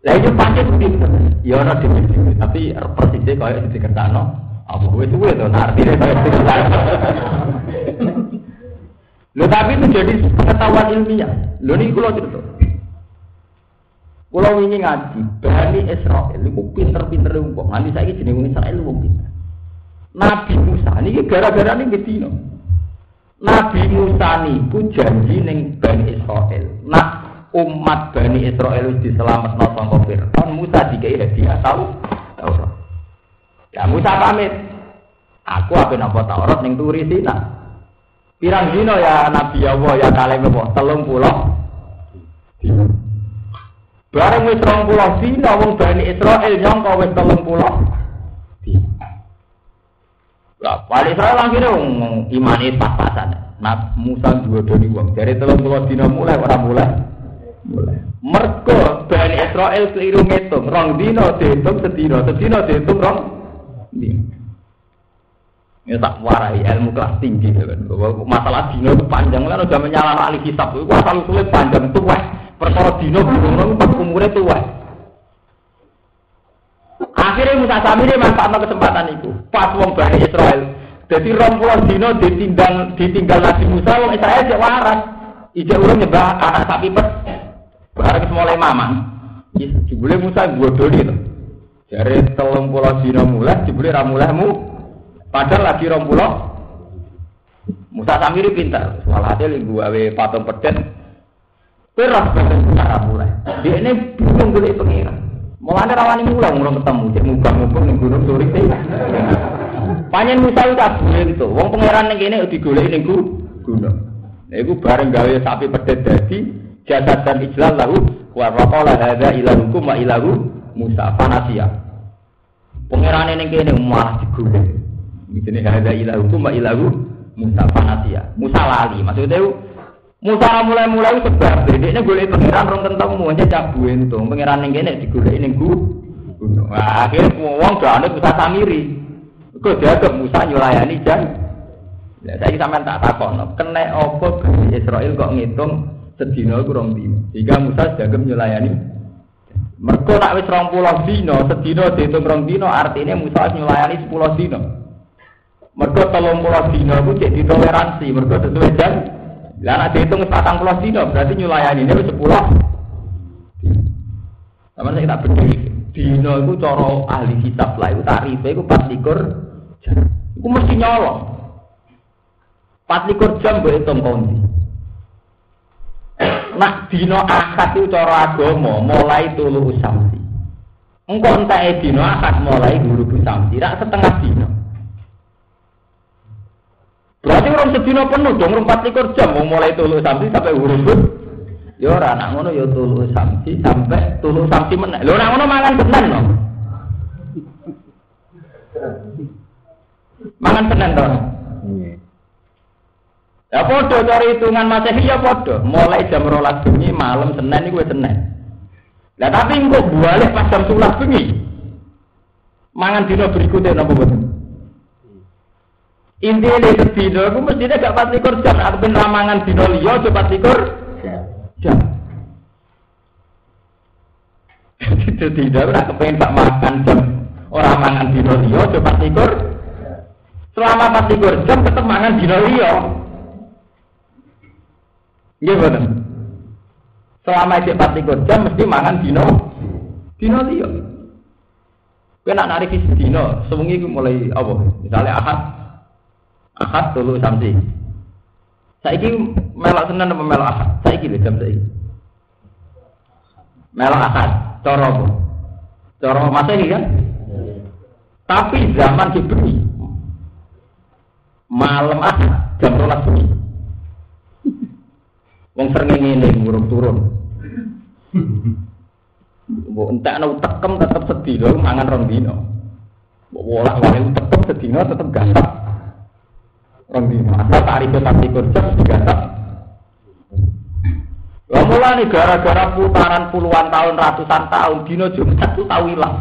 Lah itu pancen pinter. Ya ora dhewe tapi persisnya kaya sing dikersakno. Apa kowe suwe to artine kaya Lho tapi itu jadi pengetahuan ilmiah. Lho ini kulo cerita. Kulo ini ngaji, Bani Israel itu pinter-pinter wong. Nanti saya jenenge Israel wong pinter. Nabi Musa ini gara-gara ini gedino. Nabi Musa niku janji ning Bani Israel. Nah, umat Bani Israel diselametno saka Firaun, Musa dikai hadiah tahu? Taurat. Ya Musa pamit. Aku apa napa Taurat ning turi Sina. Pirang dino ya Nabi Allah ya kalih? Telung pulau. Bareng wis rong pulau dino wong Bani Israel nyangka wis telung pulau. Lah, wali Israel akhirnya iman itu pas-pasan. Nah, Musa dua doni uang. Dari telung puluh dina mulai orang mulai. Mulai. Mergo Bani Israel keliru ngitung. Rong dino dihitung sedino. Sedino dihitung rong dino. Ini tak warai ilmu kelas tinggi. Kan. Masalah dino itu panjang. Kan udah menyala ahli hisab. Itu asal sulit panjang. Tua. Perkara dino belum umurnya tua. Akhirnya Musa Samiri manfaatkan kesempatan itu. Pas wong Bani Israel. Jadi rom pulau dino ditinggal ditinggal Nabi Musa wong Israel waras. Ijek urung nyembah anak sapi pet. Barang mulai mamang. Jebule Musa bodoni to. Jare telung pulau dino mulai jebule ra mulaimu. Padahal lagi rom pulau. Musa Samiri pintar. Walhasil gawe patung pedet. Peras cara mulai. Dia ini bingung golek pengiran. Mulane rawani mulang mulang ketemu, cek mubang-mubang ning gunung suri. Panjen Musa itu kabeh gitu. Wong pangeran ning kene digoleki ning gunung. Nah iku bareng gawe sapi pedet dadi jasad dan ijlal lahu wa raqala hadza ilahukum wa ilahu Musa fanasia. Pangeran ning kene malah digoleki. Jenenge hadza ilahukum wa ilahu Musa fanasia. Musa lali, maksudnya Musa mulai-mulai sebab ini boleh pengiran rong ketemu aja cabu itu pengiran yang ini digulai ini gu nah, akhirnya udah ada Musa samiri. Kok dia ke Musa nyulayani jan ya saya sama tak takon kena opo Israel kok ngitung sedino kurang dino jika Musa jaga nyulayani mereka nak wis pulau dino sedino dihitung rong dino artinya Musa nyulayani sepuluh dino mereka telung pulau dino itu jadi toleransi mereka sesuai jan lah nek dihitung patang dino berarti nyulayani ini sepuluh. Sama saya tak. Dino itu coro ahli kitab lah itu tarif itu pas likur Itu mesti nyolong. Pas likur jam gue hitung kondi. Nak dino akad itu coro agama mulai tulu samsi. Engkau entah dino akad mulai guru samsi. Rak setengah dino. Berarti orang sedina penuh dong, orang empat likur jam, mau mulai tulu samsi sampai huruf Ya orang anak ngono ya tulu samsi sampai tulu samsi mana? Lo orang ngono mangan tenan no. Mangan tenan toh. Ya podo cari hitungan masehi ya podo. Mulai jam rolas bengi malam Senin gue Senin. Lah tapi engko balik pas jam 11 bengi. Mangan dino berikutnya napa boten? Intinya di sedino, aku mestinya gak pasti likur jam, aku ben ramangan dino liya, coba likur jam. Itu tidak, aku pengen tak makan jam, orang mangan dino liya, coba likur. Selama pasti jam tetap mangan dino liya. Nggih boten. Selama isih pasti jam mesti mangan dino dino liya. Kowe nak narik dino, sewengi mulai apa? Misalnya ahad. Ahad tulu samsi. Saiki melok Senin apa melok ahad? Saiki lho jam saiki. Melok ahad. Cara apa? Cara Masehi kan? Tapi zaman diberi malam ah jam rolas bengi. Wong sering ini ngurung turun. Bu entek ana tekem tetep sedina mangan rong dino. Bu wolak walik tekem sedina tetep gasak. Rong dino. Asal tarif pasti kerja digasak. Lah mulane gara-gara putaran puluhan tahun ratusan tahun dino Jumat tuh tahu hilang.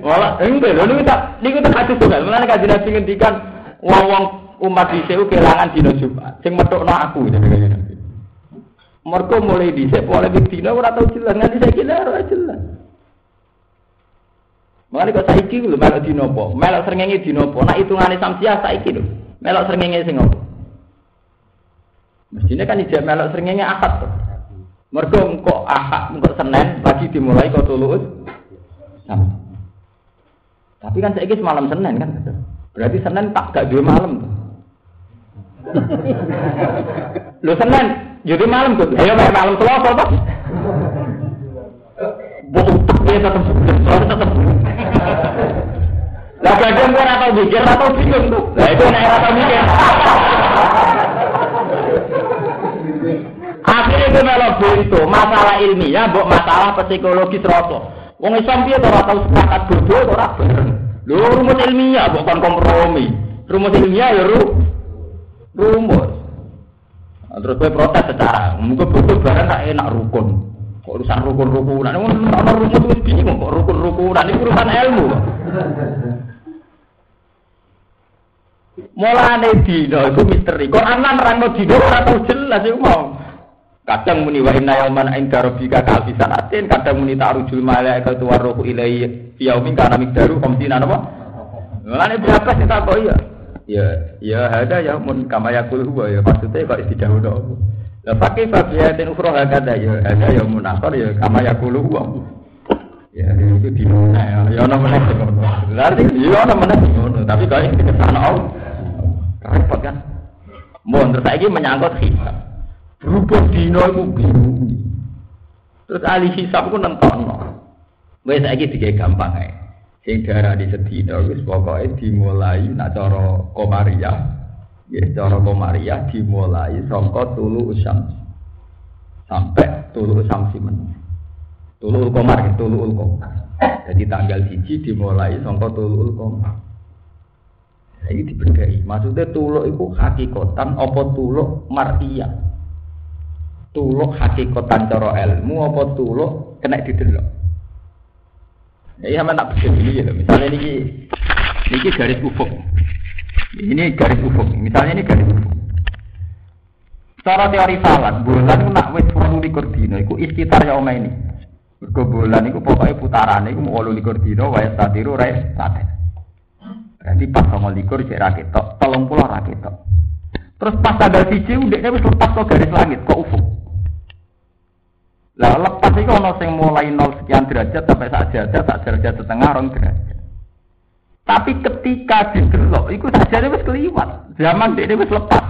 Wala enggak lho niku tak niku tak hadis tunggal. Mulane kanjeng Nabi ngendikan wong-wong umat dhisik kelangan dina Jumat. Sing metokno aku jenenge. Mergo mulai dhisik polemik dina ora tau jelas nganti saiki ora jelas. Mulane kok saiki lho melok dina apa? Melok srengenge dina apa? Nak hitungane samsiah saiki lho. Melok srengenge sing apa? Mestinya kan ijek melok srengenge akad tuh. Mergo kok ahad engko Senin lagi dimulai kok tulus. Tapi kan saya semalam Senin kan. Berarti Senin tak gak dua malam. Lo Senin jadi malam tuh. Ayo malam Selasa toh. Bohong dia tetap tetap. Lah kadang gua atau mikir atau bingung tuh. Lah itu atau mikir. Akhirnya itu melok itu masalah ilmiah, buat masalah psikologis rasa. Wong Islam dia ora tau sepakat bodoh ora bareng. Lho rumus ilmiah bukan kompromi. Rumus ilmiah ya ru rumus. Nah, terus gue protes secara, mungkin bodoh bareng tak enak rukun. Urusan rukun-rukunan, ono rumus itu bingung kok rukun-rukunan ini urusan ilmu. Mulane dino itu misteri. Kok anan rangno dino ora tau jelas iku mau. Kadang muni wa inna yauman inda rabbika ka alfi kadang muni ta'rujul malaikatu waruhu ilaihi fi yaumin kana miqdaru khamsina napa? Mulane berapa sih tak ya? Ya, ya ada ya mun kama yakul huwa ya maksudnya kok istidahuna. Lah pakai fabiyatin ukhra hakada ya ada ya mun akhir ya kama yakul huwa. Ya itu di mana ya? Ya ono meneh ngono. Berarti ya ono meneh ngono, tapi kok iki ke sana Allah. Repot kan? Mun terus saiki menyangkut hisab. Berhubung dino itu bingung. Terus ahli hisab itu nentokno. Wes saiki digawe gampang ae. Sing di sedina wis pokoke dimulai nak cara komariah. Ya cara komariah dimulai saka tulu usam sampai tulu usam simen. Tulu komar, tulu komar. Jadi tanggal siji dimulai saka tulu komar. Ini dibedai. Maksudnya tuluk itu hakikatan apa tuluk mar'iyah tuluk hakikatan cara ilmu apa tuluk kena didelok. Ya sama tak begini ya, misalnya ini ini garis ufuk. Ini garis ufuk. Misalnya ini garis ufuk. Secara teori falak, bulan nak wis wolu likur dino, itu istitar ya ini. Mergo bulan itu pokoknya putaran itu mau wolu likur dino, waya satiru rai sate. Berarti pas sama likur cek rakit tok, tolong pulau rakit tok. Terus pas tanggal siji, udah wis lepas ke garis langit, kok ufuk. Lah lepas itu ono sing mulai nol sekian derajat sampai sak derajat, sak derajat setengah rong derajat. Tapi ketika didelok, itu saja wis keliwat. Zaman dia wis lepas.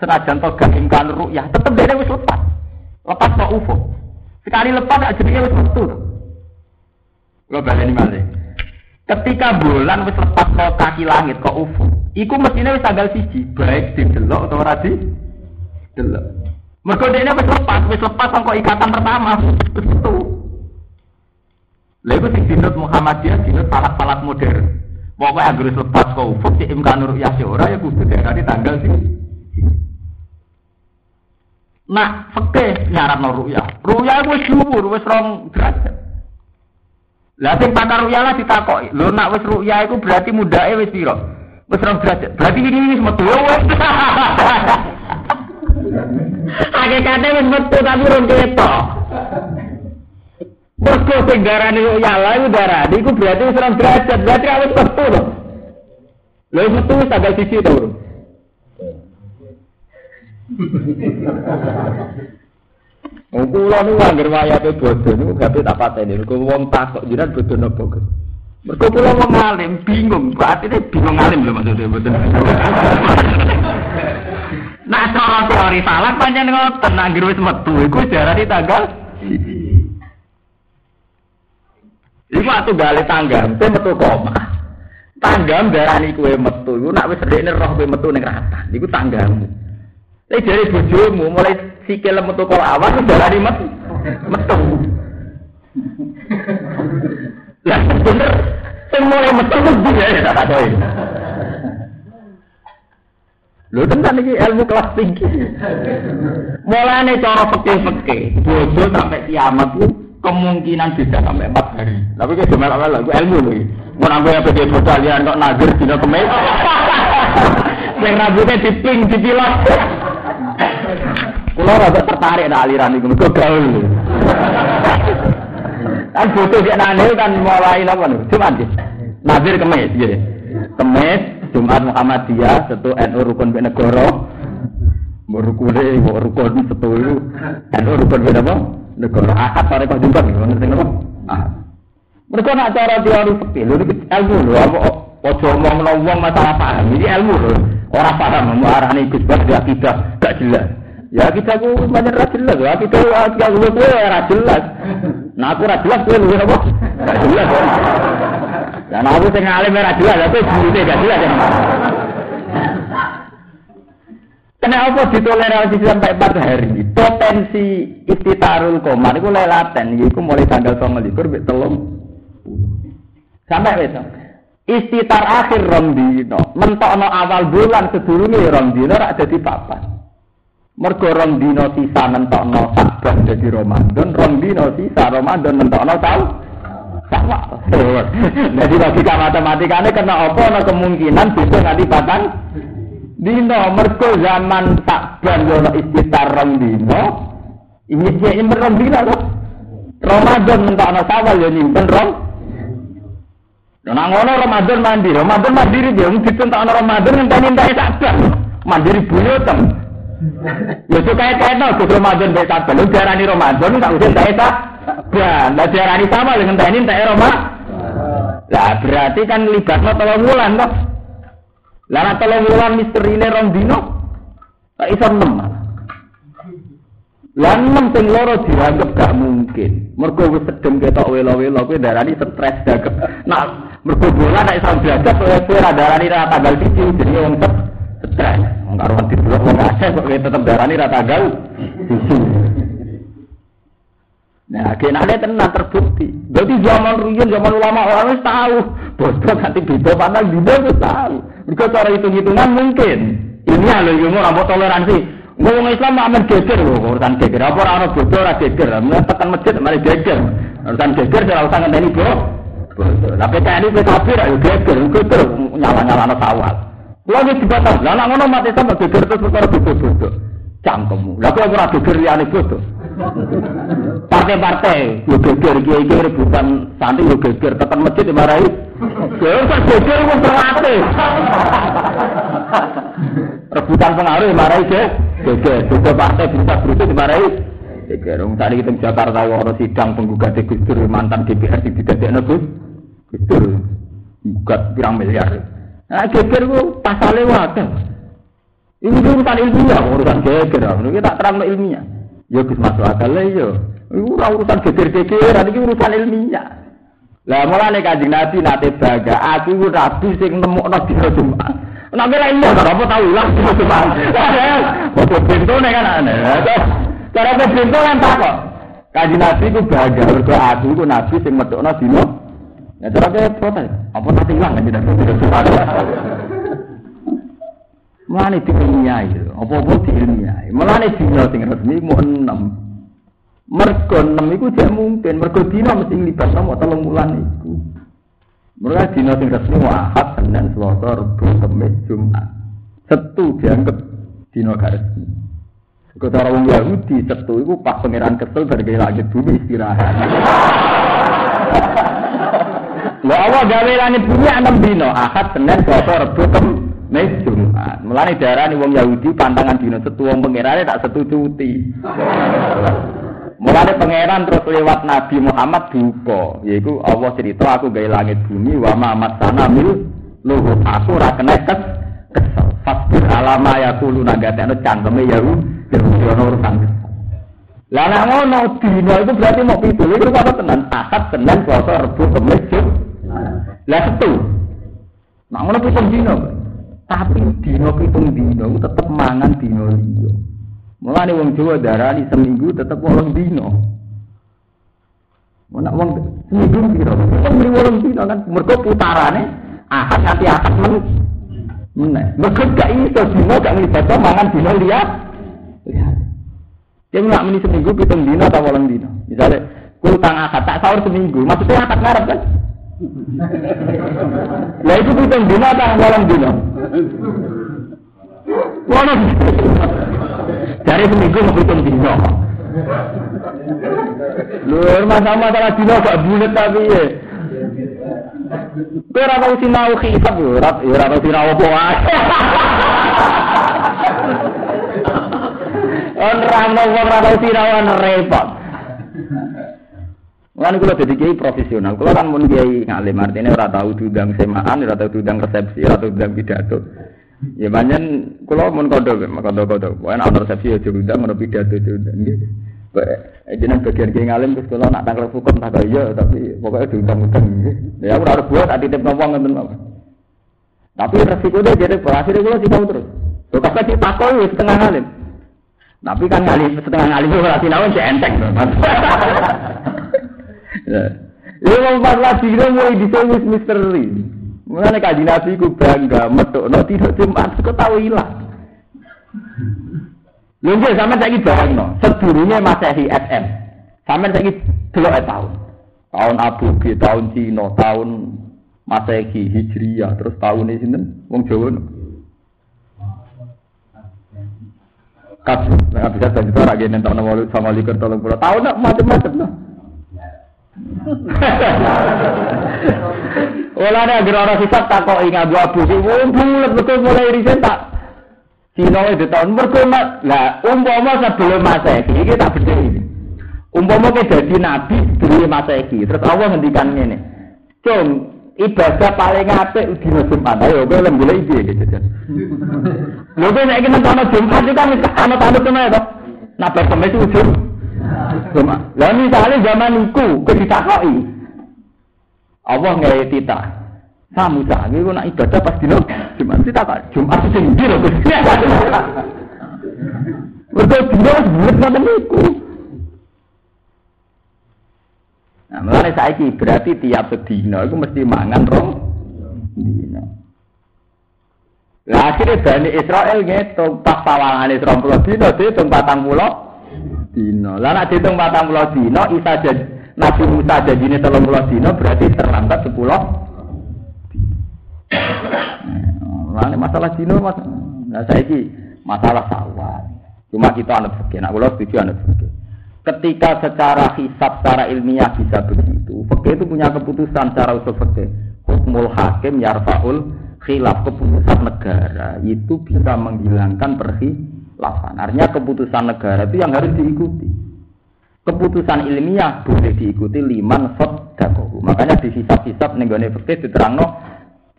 Senajan to gak imkan ru'yah, tetep dia wis lepas. Lepas kok UFO. Sekali lepas aja dia wis metu. Lo baleni malih. Ketika bulan wis lepas ke kaki langit kok UFO, iku mestinya wis tanggal siji, baik didelok atau ora di delok. Mereka dia wis lepas, wis lepas kok ikatan pertama, itu. Lalu sing dinut Muhammadiyah dinut falak-falak modern. Pokoknya agar lepas kau ufuk si imkan nur ya ora ya kudu dari tanggal sih. Nah, fakih nyarat nur ya. Ruya wis dhuwur, wis rong derajat. Lah sing pakar ruya lah ditakoki. Lho nak wis ruya iku berarti mudake wis pira? Wis rong derajat. Berarti ini wis metu ya wis. Hakikate wis metu tapi rong ketok. Mergo sing darani yala iku darani iku berarti wis derajat, berarti awet metu lho. Lha metu wis tanggal siji to, Bro. Oh, kula niku anggere wayate bodho niku gawe tak pateni. Mergo wong takok jiran bodho napa, Gus? Mergo kula wong alim bingung, artine bingung alim lho maksudnya mboten. Nah, cara teori salah pancen ngoten, anggere wis metu iku diarani tanggal Iku atuh gale tanggam, te metu koma. Tanggam darani kowe metu, iku nak wis rekne roh kowe metu ning rata. Iku tanggamu. Tapi dari bojomu mulai sikil metu kok awas darani metu. Metu. Lah bener, sing mulai metu ku ya tak tahu. Lho tenan iki ilmu kelas tinggi. Mulane cara peke-peke, bojo sampai kiamat ku kemungkinan bisa sampai empat hari. Tapi kayak cuma awal lagu ilmu lagi. Mau nambah yang pergi kalian kok nazir dina kemis. Yang rambutnya diping, dipilot. Kulo rada tertarik nak aliran itu, mergo gaul. Kan butuh kayak nane kan mulai apa nih? Jumat sih. Nazir kemis, gitu. Kemis, Jumat Muhammadiyah, satu NU rukun negara. Merukune, rukun satu itu. NU rukun apa? Negara akad sore kok jumpa gitu. Ngerti napa ah mereka nak cara teori fikih lho iki ilmu lho. Apa ojo omong wong masalah paham. Iki ilmu lho. Ora paham mau arane Gus Bas dia akidah gak jelas. Ya kita ku banyak ra jelas ya kita akidah gue gue ra jelas. Nah aku ra jelas gue lu apa? Gak jelas ya nah aku sing alim ra jelas. Aku guru gak jelas ya Kenapa ditoleransi sampai empat hari? Potensi istitarul komar itu lelaten, itu mulai tanggal tanggal likur, telung sampai besok. Istitar akhir Romdino, mentokno awal bulan sedurunge Romdino rak jadi papan. Mergo Romdino sisa mentokno Saban jadi Ramadan, Romdino sisa Ramadan mentokno tahu sama. Jadi logika matematikanya kena apa? Nah kemungkinan bisa nanti papan dino mergo zaman takban yo istitar rong dino ini dia nyimpen rong dino kok Ramadan mentokno sawal yo nyimpen rong. Nah ngono Ramadan mandiri, Ramadan mandiri dia mung ditentokno Ramadan ngenteni entek takban mandiri buyutem Ya itu kayak kayak no, terus Ramadan kayak takban, lu diarani Ramadan tak usah entek takban, lah diarani sama dengan enteni entek Ramadan Lah berarti kan libatno telung wulan toh. Lah tolong wulan misterine rong dino. Tak iso nem. Lah nem sing loro dianggap gak mungkin. Mergo wis sedem ketok welo-welo kuwi darani stres dagem. Nah, mergo bola nek iso belajar kowe ora darani ra tanggal 1 jadi wong stres. Wong karo di blok wong akeh kok tetep darani ra tanggal 1. Nah, kenane tenan terbukti. Berarti zaman ruyen, zaman ulama orang tahu. Bodoh nanti beda pandang beda wis tahu. Mergo cara hitung-hitungan mungkin. Ini lho yo ora toleransi. Ngomong Islam aman geger lho, urusan geger. Apa ora ono bodoh ora geger. Mulai tekan masjid mari geger. Urusan geger ora usah ngenteni bro. PKN iki kafir ayo geger, geger nyala-nyala sawal. Kulo iki dibatas. Lah nek mati sampe geger terus perkara bodoh-bodoh. Cangkemmu. Lah kok ora geger liyane bodoh. Partai-partai, yo geger kiai rebutan santri yo geger, tekan masjid dimarahi. Yo kok geger wong terlatih. Rebutan pengaruh dimarahi ge, geger. Juga partai bisa berusaha dimarahi. Geger. Wong tadi kita Jakarta ono sidang penggugat Gus mantan DPR di didadekno Gus Dur. Gugat pirang miliar. Nah, geger ku pasale wae. Ini urusan ilmiah, urusan geger. Ini tak terang ilmiah. Ya masuk akal lah yo. Iku ora urusan geger-gegeran iki urusan ilmiah. Lah mulane Kanjeng Nabi nate baga, aku iku rabi sing nemokno dina Jumat. Nek ora iya apa tau ilang dina Jumat. Foto bentone kan aneh. Cara bento kan tak kok. Kanjeng Nabi iku baga mergo aku iku nabi sing metokno dina Ya cara ke protes. Apa nanti hilang kan tidak Mulane diilmiahi, apa-apa diilmiahi. Mulane dina sing resmi mu enam. Mergo enam iku jek mungkin, mergo dina mesti libat nomor telung bulan iku. Mereka dina sing resmi ahad, Senin, Selasa, Rabu, Kamis, Jumat. Setu dianggap dina gak resmi. Kau cara Yahudi, setu iku pas pangeran kesel dari langit bumi istirahat. Lha Allah gawe langit bumi enam dino, Ahad, Senin, Selasa, Rabu, Kamis, Jumat. Mulane darani wong Yahudi pantangan dino setu wong pangerane tak setu cuti. Mulane pangeran terus lewat Nabi Muhammad duka, yaiku Allah cerita aku gawe langit bumi wa ma masana mil luhur aku ora kena kes kesel. Fasbir alama yaqulu nagatene cangkeme Yahudi, ono urusan. Lah nek ngono dino itu berarti mau pitu. Itu apa tenan? Ahad, Senin, Selasa, Rabu, Kamis, Lah setu. Nah ngono pitung dino. Tapi dino pitung dino tetep mangan dino liya. Mulane wong Jawa darani seminggu tetep wolong dino. Mana wong seminggu piro? Wong mri wolong dino kan mergo putarane ahad nanti ahad men. Meneh. Mergo gak iso dino gak nglibatno mangan dino liya. Dia nggak meni seminggu pitung dino atau wolong dino. Misalnya, kul tang akad tak sahur seminggu, maksudnya akad ngarep kan? Ya itu pitung dino atau wolong dino? Wolong Dari seminggu mau pitung dino. Lur masalah-masalah dino gak bulat tapi ya. Kowe ora tau sinau hisab yo, ora ora tau sinau apa wae. Orang wong ora tau repot. Lan kula dadi kiai profesional. Kula kan mun kiai ngalim artine ora tau diundang semaan, ora tau diundang resepsi, ora tau diundang pidato. Ya banyak kula mun kondo, kondo-kondo. Wae ana resepsi ya diundang, ana pidato diundang nggih. Eh jeneng bagian kiai ngalim terus kula nak tangkel hukum tak iya tapi pokoknya diundang-undang. Ya ora buat tak titip nopo ngoten mawon. Tapi resiko dia jadi berhasil kula sih terus. Kok kakak sih takoi setengah ngalim. Tapi kan kali setengah kali itu berarti nawan si enteng. Ya mau empat lagi itu mulai disebut misteri. Mulai kaji nabi ku bangga metuk no tidak jumat kau tahu hilang. Lha sama saya bayang no, sedurunge Masehi SM. Sama saya delok tahun. Tahun Abu G, tahun Cina, tahun Masehi Hijriah, terus tahun ini sinten wong Jawa. kabeh nek bisa dadi ora gene sama likur tolong puluh tahun nak macam-macam no. Nek agar ora sifat tak kok ing abu-abu sing bulet betul mulai riset tak Cina itu tahun mergo lah umpama sebelum Masehi iki tak bedheki. Umpama ke dadi nabi sebelum Masehi terus Allah ngendikan ngene. Cung, ibadah paling apik dina Jumat. Ayo kowe lem golek iki gitu. Lho kowe nek kena ana Jumat iki kan ana tanduk kene to. Nah kemis ujung. Lah misale zaman iku ditakoki. Allah ngewe tita. Samu sak iku nak ibadah pas dina Jumat ditakok. Jumat sing ndi lho. Dina bulet ngoten niku. Nah, mulane saiki berarti tiap sedina itu mesti mangan rong dina. Lah akhirnya Bani Israel ngitung pas pawangane 20 dina dihitung 40 dina. Lah nek dihitung 40 dina Isa jadi Nabi Musa janjine 30 dina berarti terlambat 10 Lah masalah dina mas, nah saiki masalah sawah. Cuma kita anut fikih, nak kula setuju anut fikih ketika secara hisab secara ilmiah bisa begitu fakih itu punya keputusan secara usul fakih hukmul hakim yarfaul khilaf keputusan negara itu bisa menghilangkan perkhilafan artinya keputusan negara itu yang harus diikuti keputusan ilmiah boleh diikuti liman sodakohu makanya di hisab-hisab nenggone fakih diterangno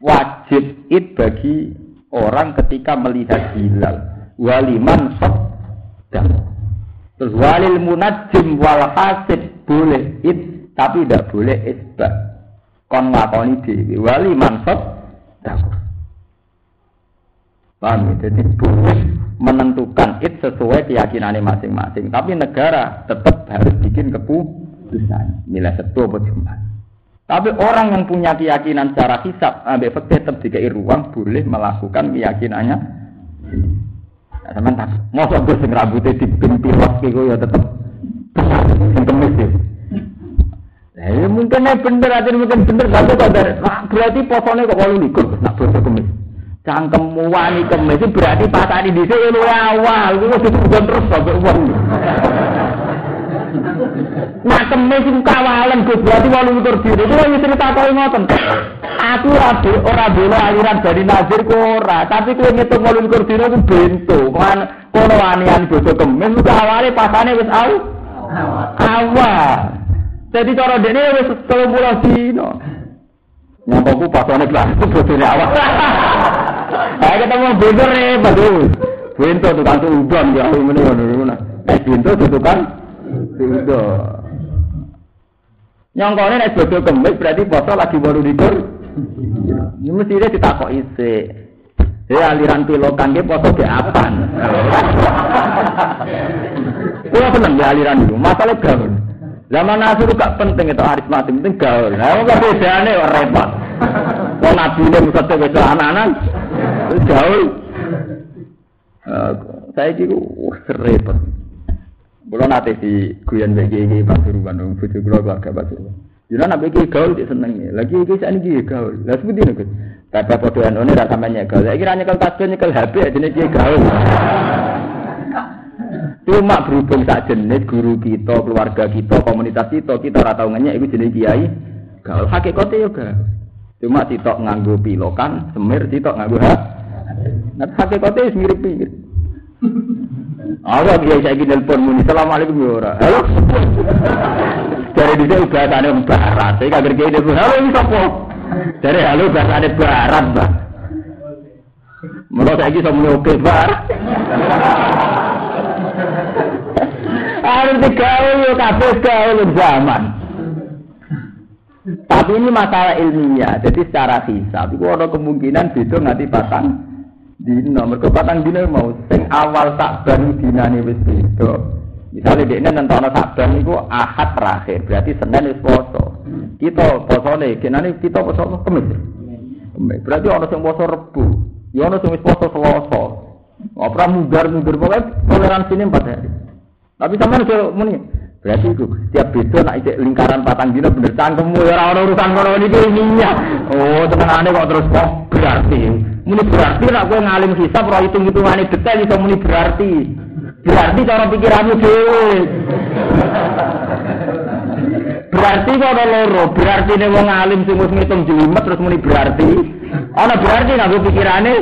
wajib it bagi orang ketika melihat hilal waliman sodakohu Terus walil munajim wal hasib boleh it tapi tidak boleh isbat. Kon ngakoni dewi wali mansot dakwah. Paham ya? Jadi boleh menentukan it sesuai keyakinannya masing-masing. Tapi negara tetap harus bikin keputusan. Nilai satu apa cuma. Tapi orang yang punya keyakinan secara hisap, ambil tetap dikai ruang boleh melakukan keyakinannya Nah, sampean tak mosok gue sing rambutnya dibikin pilot gitu ya sing kemis ya. Ya mungkin ya bener, aja mungkin bener, tapi kok berarti posone kok walu likur, nak bodo kemis. Cangkemmu wani kemis, berarti pasani di sini lu awal, lu harus bukan terus sampai uang. Nak kemis iku kawalan Gus berarti 28 dino. Kulo wis cerita koyo ngoten. Aku ora ora bela aliran dari nazir ku ora, tapi kuwi ngitung 28 dino ku bento. Kan kono wani-wani bojo kemis ku awale pasane wis au. Awal. Jadi cara dene wis 30 dino. Nyampe ku pasane kelas bojone awal. Ayo ketemu bento repot tuh. Bento tukang udon ya ngene ngono. Eh bento tukang Sudah. Nyongkone nek bodo kemis berarti poso lagi baru dikur. Ya mesti dia ditakok isi. Ya aliran pilokan ge poso ge apan. Kulo seneng ya aliran itu, masalah gaul. Zaman nasur gak penting itu aritmatik, penting gaul. Lah kok kok repot. Wong nabi ne mesti wis anak-anak gaul. Saya kira, wah, repot. Kulo nate di guyon bagi iki Pasuruan dong, bojo kulo keluarga Pasuruan. Jadi nak bagi gaul dia seneng Lagi iki sak niki gaul. Lah seperti niku. Bapak padha anone ra sampeyan gaul. Saiki ra nyekel tasbih nyekel HP jenenge iki gaul. Cuma berhubung sak jenis guru kita, keluarga kita, komunitas kita, kita ora tau ngenyek iku jenenge kiai. Gaul hakikate yo gaul. Cuma sitok nganggo pilokan, semir sitok nganggo ha. Nah hakikate wis mirip-mirip. Awak dia saya gini telepon muni, assalamualaikum ya ora. Halo. Dari dia bahasane barat, saya kaget gini telepon. Halo ini siapa? Dari halo bahasane barat, mbak. Menurut saya sama oke barat. Harus digaul yo kabeh gaul zaman. Tapi ini masalah ilmiah, jadi secara hisab itu ada kemungkinan beda nganti patang dino. Mereka patang dino mau sing awal sakban dinane wis beda. Misalnya dia nentono sakban itu ahad terakhir, berarti senin wis poso. Kita posone, kenane kita poso. Kemis. Berarti ono sing poso rebu, ya ono sing wis poso selasa. Ora mugar-mugar pokoknya toleransi ini empat hari. Tapi nih muni, berarti itu setiap beda nak ijek lingkaran patang dino bener cangkemmu ya ora urusan kono niki ininya. Oh, tenangane kok terus kok berarti. Muni berarti nak kowe ngalim hisab ora hitung-hitungane detail iso muni berarti. Berarti cara pikiranmu dhewe. Berarti kok ada loro, berarti nih wong alim sing wis ngitung jelimet terus muni berarti. Ana berarti nganggo pikirane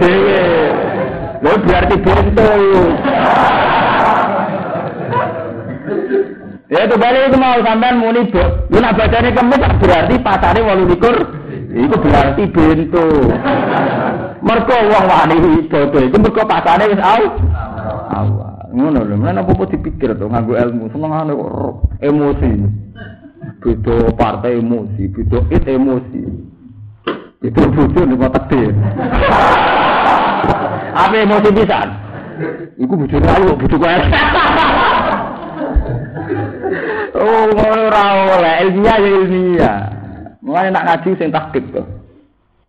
dhewe. Lho berarti bentuk. Ya itu balik itu mau sampean muni bu. Lu nak bacane kemis berarti pasare 28. Iku berarti bento. Mergo wong wani bodoh iku mergo pasane wis au. Awal. Ngono lho, mana apa dipikir to nganggo ilmu senengane kok emosi. Beda partai emosi, beda it emosi. Itu bodoh nek takdir. Apa emosi pisan? Iku bojone ayu, bojo kok Oh, ora oleh ilmiah ya ilmiah. Mulai nak ngaji sing tahqiq.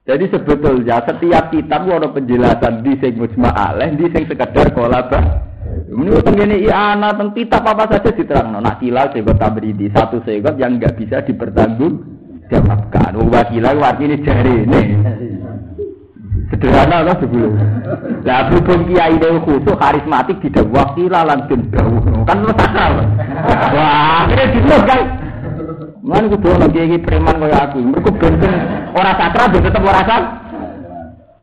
Jadi sebetulnya setiap kitab ada penjelasan di sing mujma alaih, di sing sekedar kolaba. Ini tentang ini iana tentang kitab apa saja diterang. Nak kilal segot tabridi satu segot yang nggak bisa dipertanggung jawabkan. Wakilah artinya jari ini. Sederhana lah sebelum. Lah berhubung kiai dewa khusus karismatik tidak wakilah langsung jauh. Kan lu sakral. Wah, akhirnya gitu kan. Mana kudu ono kiai preman kaya aku. Mergo bensin ora sakral ben tetep ora sak.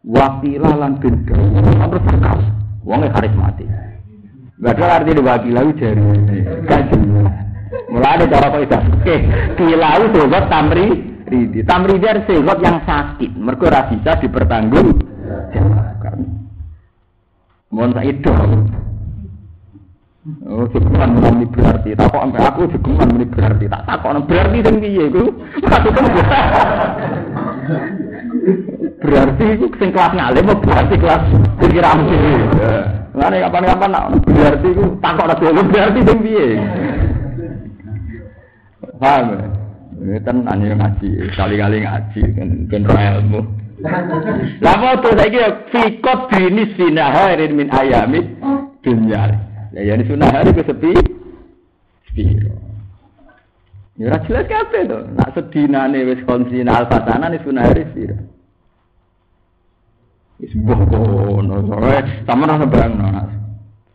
Wakilah langsung jauh. Terus sakral. Wonge karismatik. Gak ada arti wakilah jari. Kan Mulai ada cara kok itu. Oke, kilau sobat tamri ridi. Tamridi adalah segot yang sakit. Mereka ora bisa dipertanggung jawabkan. Mohon saya itu. Oh, jegeman muni berarti. Tak kok sampai aku jegeman muni berarti. Tak tak kok berarti sing piye iku? Berarti iku sing kelas ngalim berarti kelas pikiran dhewe. Ngene kapan-kapan nak berarti iku tak kok berarti sing piye? Paham? Ini kan aneh ngaji, kali-kali ngaji, kan ilmu. Lah tuh saya kira fikot dinis finaharin min ayamit dunia. Ya ini sunnah hari ke sepi, sepi. Ya ora jelas kabeh to. Nak sedinane wis konsina al-fatana ni sunah hari sira. Wis bokono soe, sama nang barang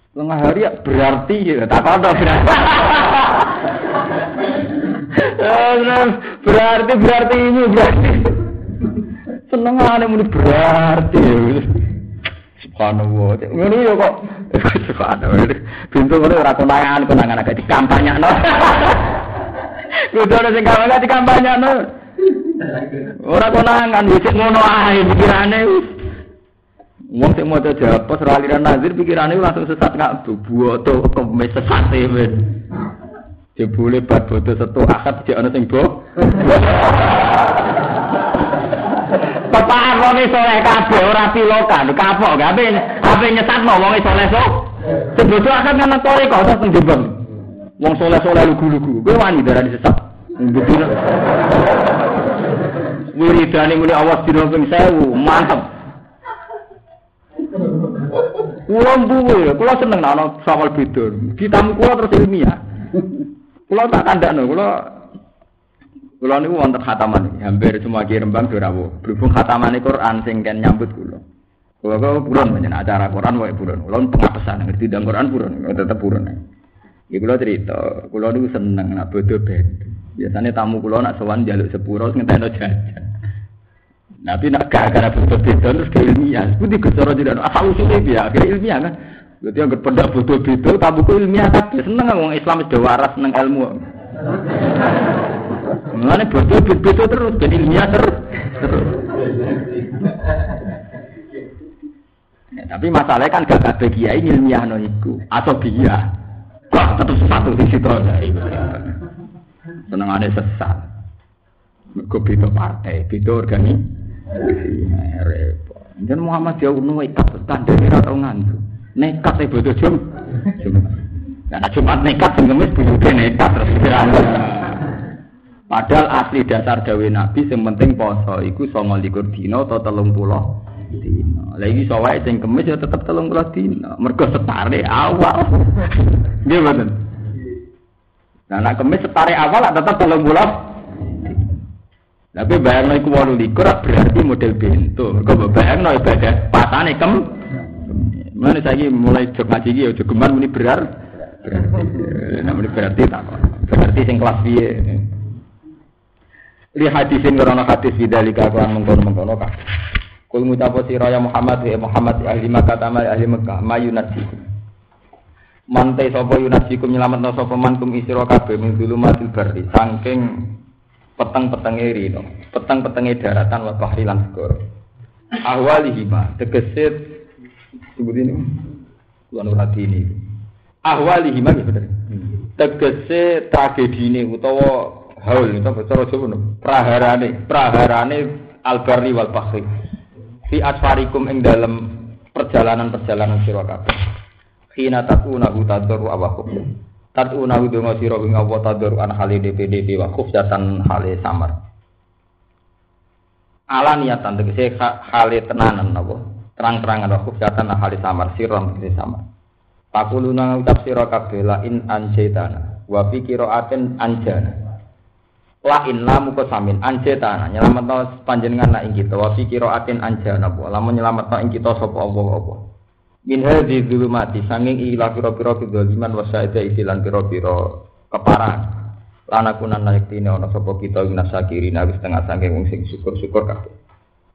Setengah hari ya berarti ya, tak ada berarti. Eh, berarti berarti ini berarti. Seneng ada muni berarti. Subhanallah. Ngono ya kok. Subhanallah. Pintu ngono ora konangan konangan agak dikampanyakno. Kudu ana sing kampanye dikampanyakno. Ora konangan wis ngono ae pikirane. Wong sing maca japa ora aliran nazir pikirane langsung sesat ngak buwoto kemes sesat men. Jebule bab bodo setu akad jek ana sing bo. Bapak wong soleh kabeh ora pilokan, kapok gak ape ape nyesatno wong soleh sok. Sebodo akad kan tore kok terus njebang. Wong soleh-soleh lugu-lugu, kowe wani darani sesat. Betul. Wiridane muni awas dina ping 1000, mantep. Kulo mbuwe, kulo seneng ana sawal beda. Ditamu kulo terus ilmiah. Kulo tak kandakno, kulo kulo niku wonten khataman, hampir semua ki Rembang dorawo. Berhubung khataman Quran sing kan nyambut kulo. Kulo kok buron menyen acara Quran wae buron. Kulo pengapesan ngerti ndang Quran buron, tetep buron. Iki kulo cerita, kulo niku seneng nak bodho beda. Biasanya tamu kulo nak sowan jaluk sepuro ngentekno jajan. Nabi nak gara-gara beda terus ke ilmiah. Budi gejala tidak asal usulnya dia akhirnya ilmiah kan. Berarti yang berpendak butuh beda, tabu ku ilmiah tapi seneng orang Islam sudah waras seneng ilmu. Mengenai butuh beda terus jadi ilmiah terus. terus. Ya, tapi masalahnya kan gak kabeh kiai ilmiah no iku atau dia. Kok tetep satu di situ Seneng ada sesat. Mergo beda partai, beda organisasi. repot. Dan Muhammad ya uno ikat standar ora tau ngantu. Nekat e bodo jum. Nah, Jumat nekat sing ngemis buyute nekat terus. Padahal asli dasar dawe Nabi sing penting poso iku 29 dina atau 30 dina. Lah iki sawae sing kemis ya tetep 30 dina. Mergo setare awal. Mboten. Nah, nek kemis setare awal tetep 30 tapi bayang iku walu likur berarti model bento. Mergo bayang ibadah pasane kem. Mana saya mulai jog ngaji iki ya jogeman muni berar. Berarti namanya berarti tak berarti sing kelas piye. Li hadis sing ora hadis bidalika kan mengkono-mengkono kak. Kul mutapo sira ya Muhammad ya Muhammad ahli Makkah tamal ahli Makkah mayunati. Mantai sapa yunasikum nyelametno sapa man kum isira kabeh min dulumatil barri saking peteng-petenge rino, peteng-petenge daratan wa bahri lan segara. Ahwalihima sebut ini kulo rati ini. Ahwalihima gitu bener. Tegese tragedine utawa haul utawa cara Jawa praharane, praharane albarri wal bahri. Fi asfarikum ing dalam perjalanan-perjalanan sira kabeh. Khina takuna utadur awakum. Tatu nawi donga sira ing Allah tadur an hale DPDP wa khufyatan hale samar. Ala niatan tegese hale tenanan napa? Terang-terangan wa khufyatan hale samar siron tegese samar. Pakuluna ucap sira kabeh la in anjetana wa fi qiraatin anjana. La in lamu samin anjetana nyelametno panjenengan nak ing kita wa fi qiraatin anjana. Lamun nyelametno ing kita sapa Allah apa min hadhi dzulumati sanging ila pira-pira kedzaliman wa sa'ida isilan pira-pira keparan lana kunan tine ana sapa kita minasakirin wis tengah sanging wong sing syukur-syukur kabeh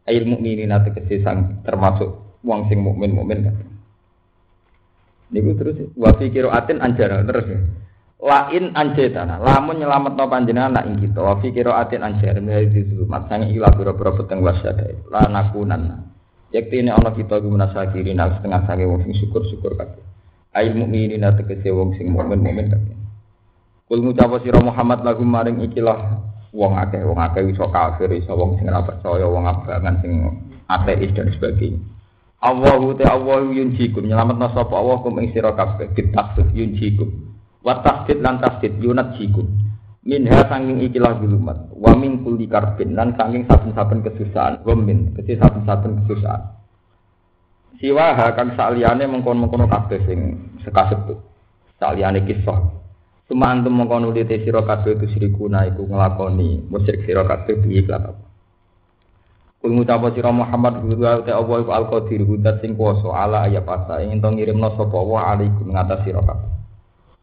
ail mukminin ate kese sang termasuk wong sing mukmin mukmin kabeh niku terus wa fi qiraatin anjara terus Lain anjetana, lamun nyelametno panjenengan nak ing kita, wa fi qiraatin anjara min hadhi dzulumat sanging ila pira-pira peteng wasada lana kunan Yakti ini ana kita ku menasakirin al setengah sange wong sing syukur-syukur kabeh. Ail mukminin tegese wong sing mukmin mukmin kabeh. Kul ngucap sira Muhammad lagu maring ikilah wong akeh wong akeh iso kafir iso wong sing ora percaya wong abangan sing ateis dan sebagainya. Allahu ta Allahu yunjikum. Nyelametna sapa Allah kum ing sira kabeh. Bitasdid yunjikum. Wa tasdid lan tasdid yunatjikum. Minha sanging ikilah gulumat wa min kulli karbin. Lan sanging saben-saben kesusahan. Wa min kesi saben-saben kesusahan. Siwa ha kang saliyane mengkon-mengkono kabeh sing sekasebut. Saliyane kisah Cuma antum mengkono di sira kabeh itu sirikuna iku nglakoni musyrik sira kabeh piye kelapa Kul ngucap sira Muhammad guru te Allah iku al-qadir hudat sing kuwasa ala ayat asa ing to ngirimno sapa wa alaikum ngatas sira kabeh.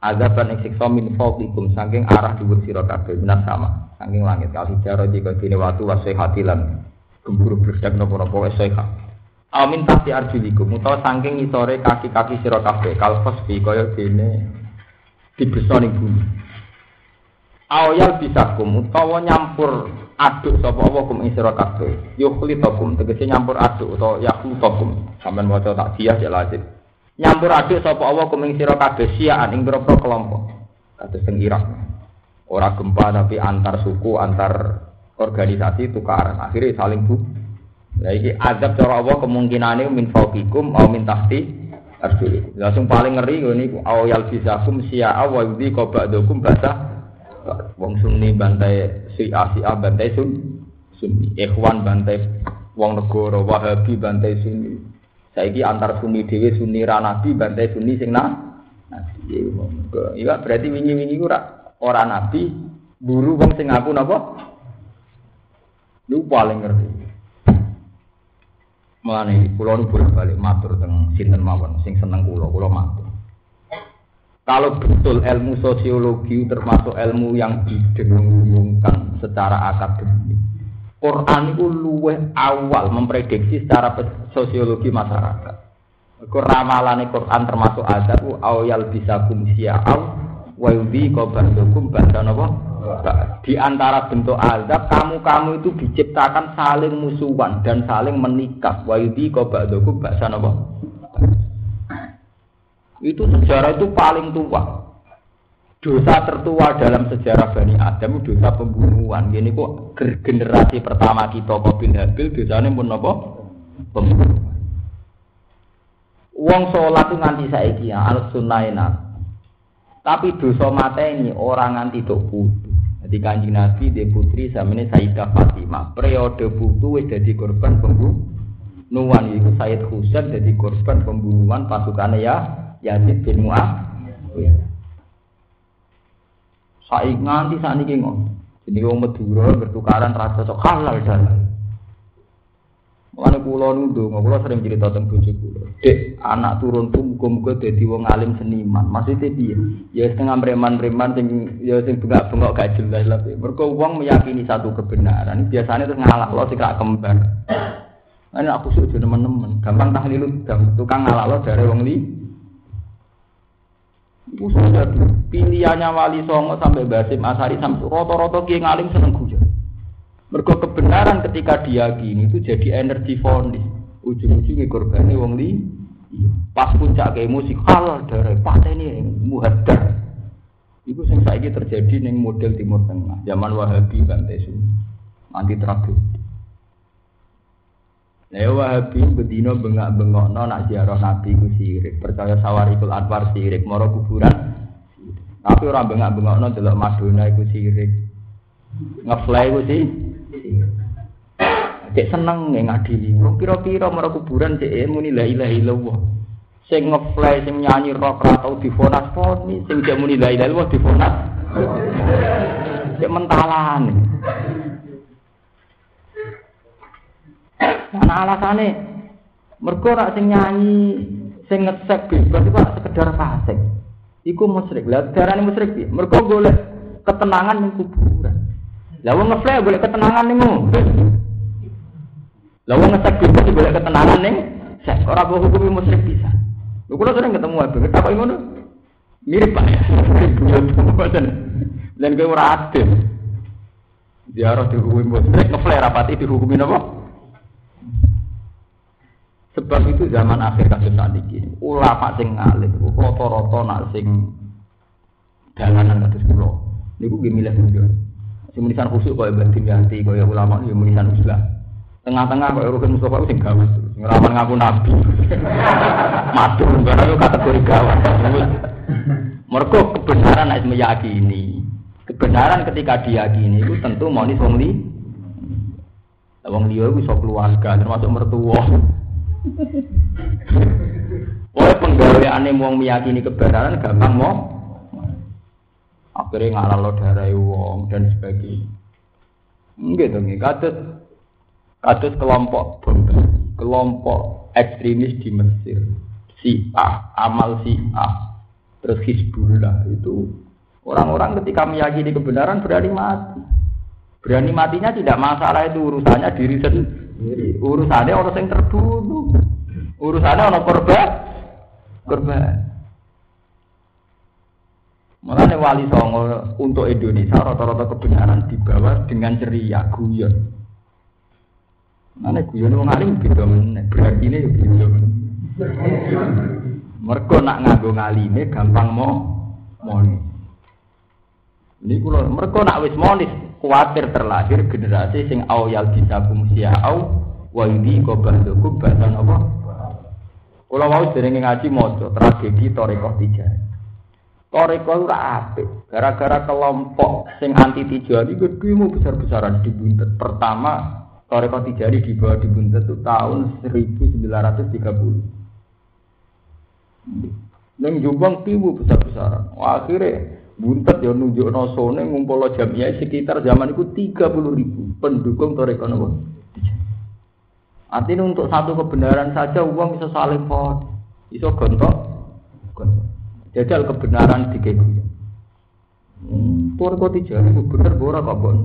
Azaban ing min fawqikum saking arah dhuwur sira kabeh minas sama saking langit. Kali jaro jika dene watu wasai hatilan. Gemburu berdak napa-napa wis sehat. Amin tahti arjulikum utawa saking ngisore kaki-kaki sira kabeh kalfas fi kaya dene dibesa ning bumi. Awyal bisa kum utawa nyampur aduk sapa apa kum ing sira kabeh. Yukhlitakum tegese nyampur aduk utawa yakhlutakum sampean maca tak dia ya lazim. Nyampur aduk sapa apa kum ing sira kabeh siaan ing pira kelompok. Kados teng Irak. Ora gempa tapi antar suku antar organisasi tukaran. Akhirnya saling bu Nah, ini azab cara Allah kemungkinannya min fauqikum atau min tahti arjulikum. Langsung paling ngeri ini au yal bisakum siya'a wa yudhi qaba'dukum basa wong sunni bantai si A si A bantai sun sunni. Ikhwan bantai wong negara wahabi bantai sunni. Saiki antar sunni dhewe sunni ra nabi bantai sunni sing na nabi. Iya berarti wingi-wingi ora ora nabi buru wong sing ngaku napa? Lu paling ngerti Mulane kula nu bolak-balik matur teng sinten mawon sing seneng kula, kula matur. Kalau betul ilmu sosiologi termasuk ilmu yang didengungkan secara akademik, Quran itu luweh awal memprediksi secara sosiologi masyarakat. Iku Quran termasuk azab awal bisa kumsia aw wa yudhi qabandukum ba'da napa? Di antara bentuk azab kamu-kamu itu diciptakan saling musuhan dan saling menikah. Wa yudhi qabandukum ba'da napa? Itu sejarah itu paling tua. Dosa tertua dalam sejarah Bani Adam dosa pembunuhan. Gini kok generasi pertama kita Qabil Habil dosanya pun apa? Pembunuhan. Wong sholat itu nganti saiki ya, al sunnah Tapi dosa mata ini orang nganti dok putu. Jadi kanjeng Nabi di putri ini Sayyidah Fatimah. Periode putu wis jadi korban pembunuhan. Itu Sayyid Husain jadi korban pembunuhan pasukannya ya Yazid bin Muawiyah. Saik nganti sakniki ngono. Jadi wong Madura bertukaran rasa sok halal dan Mulane kula nundung, kula sering cerita tentang bojo kula. Dek, anak turun tuh muga-muga dadi wong alim seniman. Maksudnya piye? Ya setengah preman-preman sing ya sing bengak-bengok gak jelas lah. Mergo wong meyakini satu kebenaran, biasanya terus ngalah lo sing kembar. Ini aku sudah teman-teman, gampang tahlil tukang ngalah lo dari wong li. Iku pilihannya Wali Songo sampai Basim Asari sampai roto-roto kiai ngalim seneng guyon. Mergo kebenaran ketika diyakini itu jadi energi fonis. Ujung-ujungnya korbannya wong li. Pas puncak kayak musik halal dari pateni muhadar. Iku sing saiki terjadi ning model Timur Tengah, zaman Wahabi Bantai Sunni. Anti tragedi. Nah, Wahabi bedino bengak-bengok no nak ziarah Nabi ku sirik, percaya sawarikul anwar sirik, moro kuburan. Tapi orang bengak-bengok no delok Madonna iku sirik, ngefly ku sih. Cek seneng nggak ngadili. Wong pira-pira moro kuburan cek muni la ilaha illallah. Sing ngefly sing nyanyi rock ra tau difonas poni, sing cek muni la ilaha illallah difonas. Cek mentalan. Karena alasannya mergo rak sing nyanyi sing ngesek bebas itu sekedar fasik. Iku musyrik. Lah darane musyrik piye? Mergo golek ketenangan ning kuburan. Lah wong golek ketenangan ning Lah wong ngesek bebas golek ketenangan ning sek ora mbok hukumi musyrik bisa. Lho kula sering ketemu abe, apa ngono? Mirip Pak ya. Dan kowe ora adil. Ziarah dihukumi musyrik, ngeflare rapati dihukumi napa? Sebab itu zaman akhir kasus saat ini, ulama sing ngalim, roto-roto nak sing dalanan kasus kulo. Niku gue milih mundur. Sing munisan khusyuk kaya banting ganti kaya ulama ya munisan uslah. Tengah-tengah kaya Rukin Mustafa sing gawat. Ngelawan ngaku nabi. Matur karena itu kategori gawat. Mereka kebenaran harus meyakini. Kebenaran ketika diyakini itu tentu mau nih wong li. Wong liya iku iso keluarga termasuk mertua. Oleh penggaweane wong meyakini kebenaran gampang mau akhirnya ngalah lo darah wong dan sebagainya. Enggak dong, kados Kados kelompok kelompok ekstremis di Mesir, si A, amal si A, terus Hizbullah itu orang-orang ketika meyakini kebenaran berani mati. Berani matinya tidak masalah itu urusannya diri sendiri. Urusannya orang yang terbunuh. Urusannya orang korban. Korban. Mulanya wali songo untuk Indonesia rata-rata kebenaran dibawa dengan ceria guyon. Mana guyon wong alim beda meneh, berarti ini beda meneh. Mergo nak nganggo ngalime gampang mau monis. Ini kulo mergo nak wis monis kuatir terlahir generasi sing awyal bisa kumsia au wa ini kobandoku bahasa apa? Kulo mau sering ngaji mojo tragedi Torekoh Tijani. Toreko ora apik. Gara-gara kelompok sing anti tijari gede mau besar-besaran dibuntet. Pertama Toreko Tijari di bawah dibuntet itu tahun 1930. Neng Jombang timu besar-besaran. Akhirnya buntet ya nunjuk nosone ngumpul jamiah sekitar zaman itu 30 ribu pendukung Toreko nopo. Artinya untuk satu kebenaran saja uang bisa saling pot, bisa gontok, gontok. Jajal kebenaran di. Hmm, Tuan kau tiga, bener bora kok bon.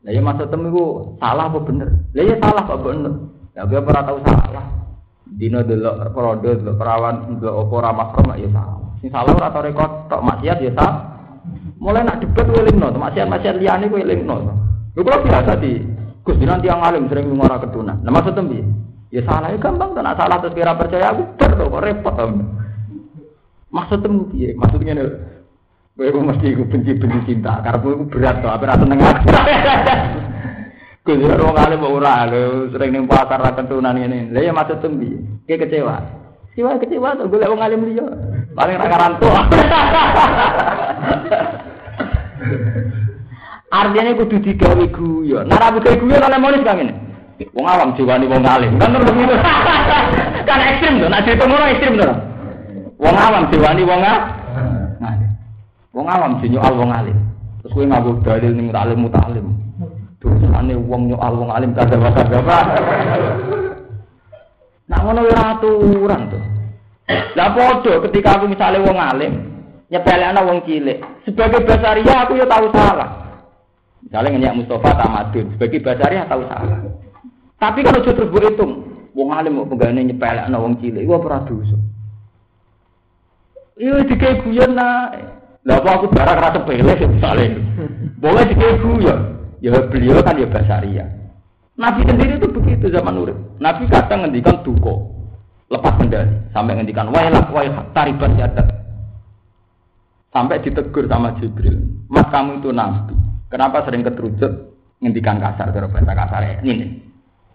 Nah ya masa temu itu salah apa bener? Lah ya salah kok bener. Ya gue pernah tahu salah. Dino delok perode delok perawan delok opo ramah kok ya salah. Sing salah ora tau rekod tok maksiat ya salah. Mulai nak debat gue lingno, maksiat-maksiat liane gue lingno. Gue kalau biasa di Gus nanti yang alim sering ngomong ketunan. Nah maksud tembi, ya salah ya gampang, tak salah terus kira percaya aku ter kok repot. Maksud temu piye? Maksudnya nih, gue mesti gue benci-benci cinta, karena gue berat tuh, apa rasa nengah. Gue juga orang kali mau ora, sering nih pasar lah ketunan ini. Lah ya maksud tembi, kayak kecewa. Kecewa kecewa tuh, gue lewat ngalim dia. Paling raka rantu. Artinya kudu digawe guyon. Rabu gawe guyon oleh monis kang ini. Wong awam jiwani wong alim. Kan terus begitu. kan ekstrim tuh, nak cerita ngono ekstrim tuh. Wong awam jiwani wong alim. Wong awam sih nyoal wong alim. Terus kowe nganggo dalil ning alim mutalim. Dosane wong nyoal wong alim kada kada apa. Nah ngono ora aturan tuh. Lah padha ketika aku misalnya wong alim, nyepelekno wong cilik. Sebagai basaria aku ya tahu salah. Misalnya ngenyak Mustafa tamadun, sebagai basaria tahu salah. Tapi kalau justru berhitung, wong alim mau pegawai nyepelekno wong cilik, gua pernah dosa. Iya dikai guyon nah. Lah apa aku barang rasa sepele misalnya. Boleh dikai guyon. Ya beliau kan ya basaria. Nabi sendiri itu begitu zaman urip. Nabi kadang ngendikan duko, lepas kendali sampai ngendikan wailak wailak taribat yadat. Sampai ditegur sama Jibril, mas kamu itu nabi. Kenapa sering keterucut ngendikan kasar cara bahasa kasar ini?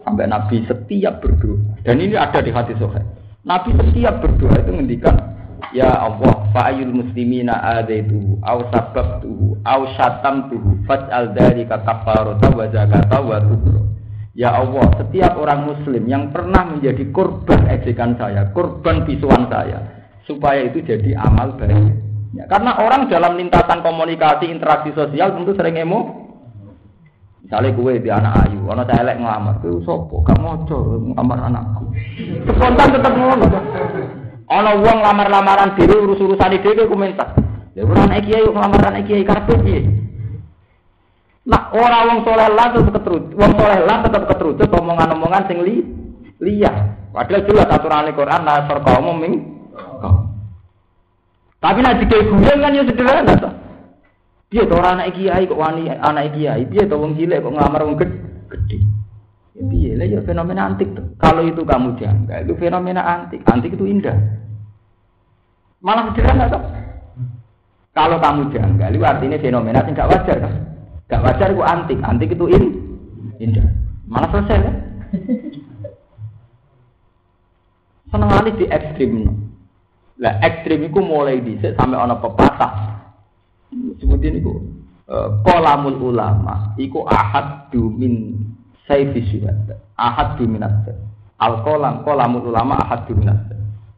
Sampai Nabi setiap berdoa dan ini ada di hati sohe. Nabi setiap berdoa itu ngendikan Ya Allah, fa'ayul muslimina adaitu au sababtuhu au syatamtuhu faj'al dzalika kafarata wa zakata wa tubro. Ya Allah, setiap orang muslim yang pernah menjadi korban ejekan saya, korban bisuan saya, supaya itu jadi amal baik. Ya, karena orang dalam lintasan komunikasi interaksi sosial tentu sering emo. Misalnya gue di anak ayu, anak saya elek ngelamar, gue sopo, kamu ojo ngelamar anakku. Spontan tetap ngono. Ana wong lamar-lamaran dhewe urus-urusan dhewe komentar. Ya ora anak kiai ngelamar anak kiai karpe piye? Nah, ora wong soleh lah tetep keterus, wong soleh lah tetep keterus omongan-omongan sing li liya. Padahal jelas aturan Al-Qur'an la sarqa ming. Tapi nek dikei guyon kan ya sederhana to. Piye to ora anak kiai kok wani anak kiai, piye to wong cilik kok ngelamar wong gede. Ya lah ya fenomena antik tuh. Kalau itu kamu janggal, itu fenomena antik. Antik itu indah. Malah sederhana toh. Kalau kamu janggal, itu artinya fenomena yang gak wajar kan? Gak wajar itu antik. Antik itu in, indah. Malah selesai kan? Seneng kali di ekstrim. Lah ekstrim itu mulai dhisik sampai ana pepatah. Sebutin itu kolamul ulama iku ahad dumin sayfi syuhada ahad duminat al kolam kolamul ulama ahad duminat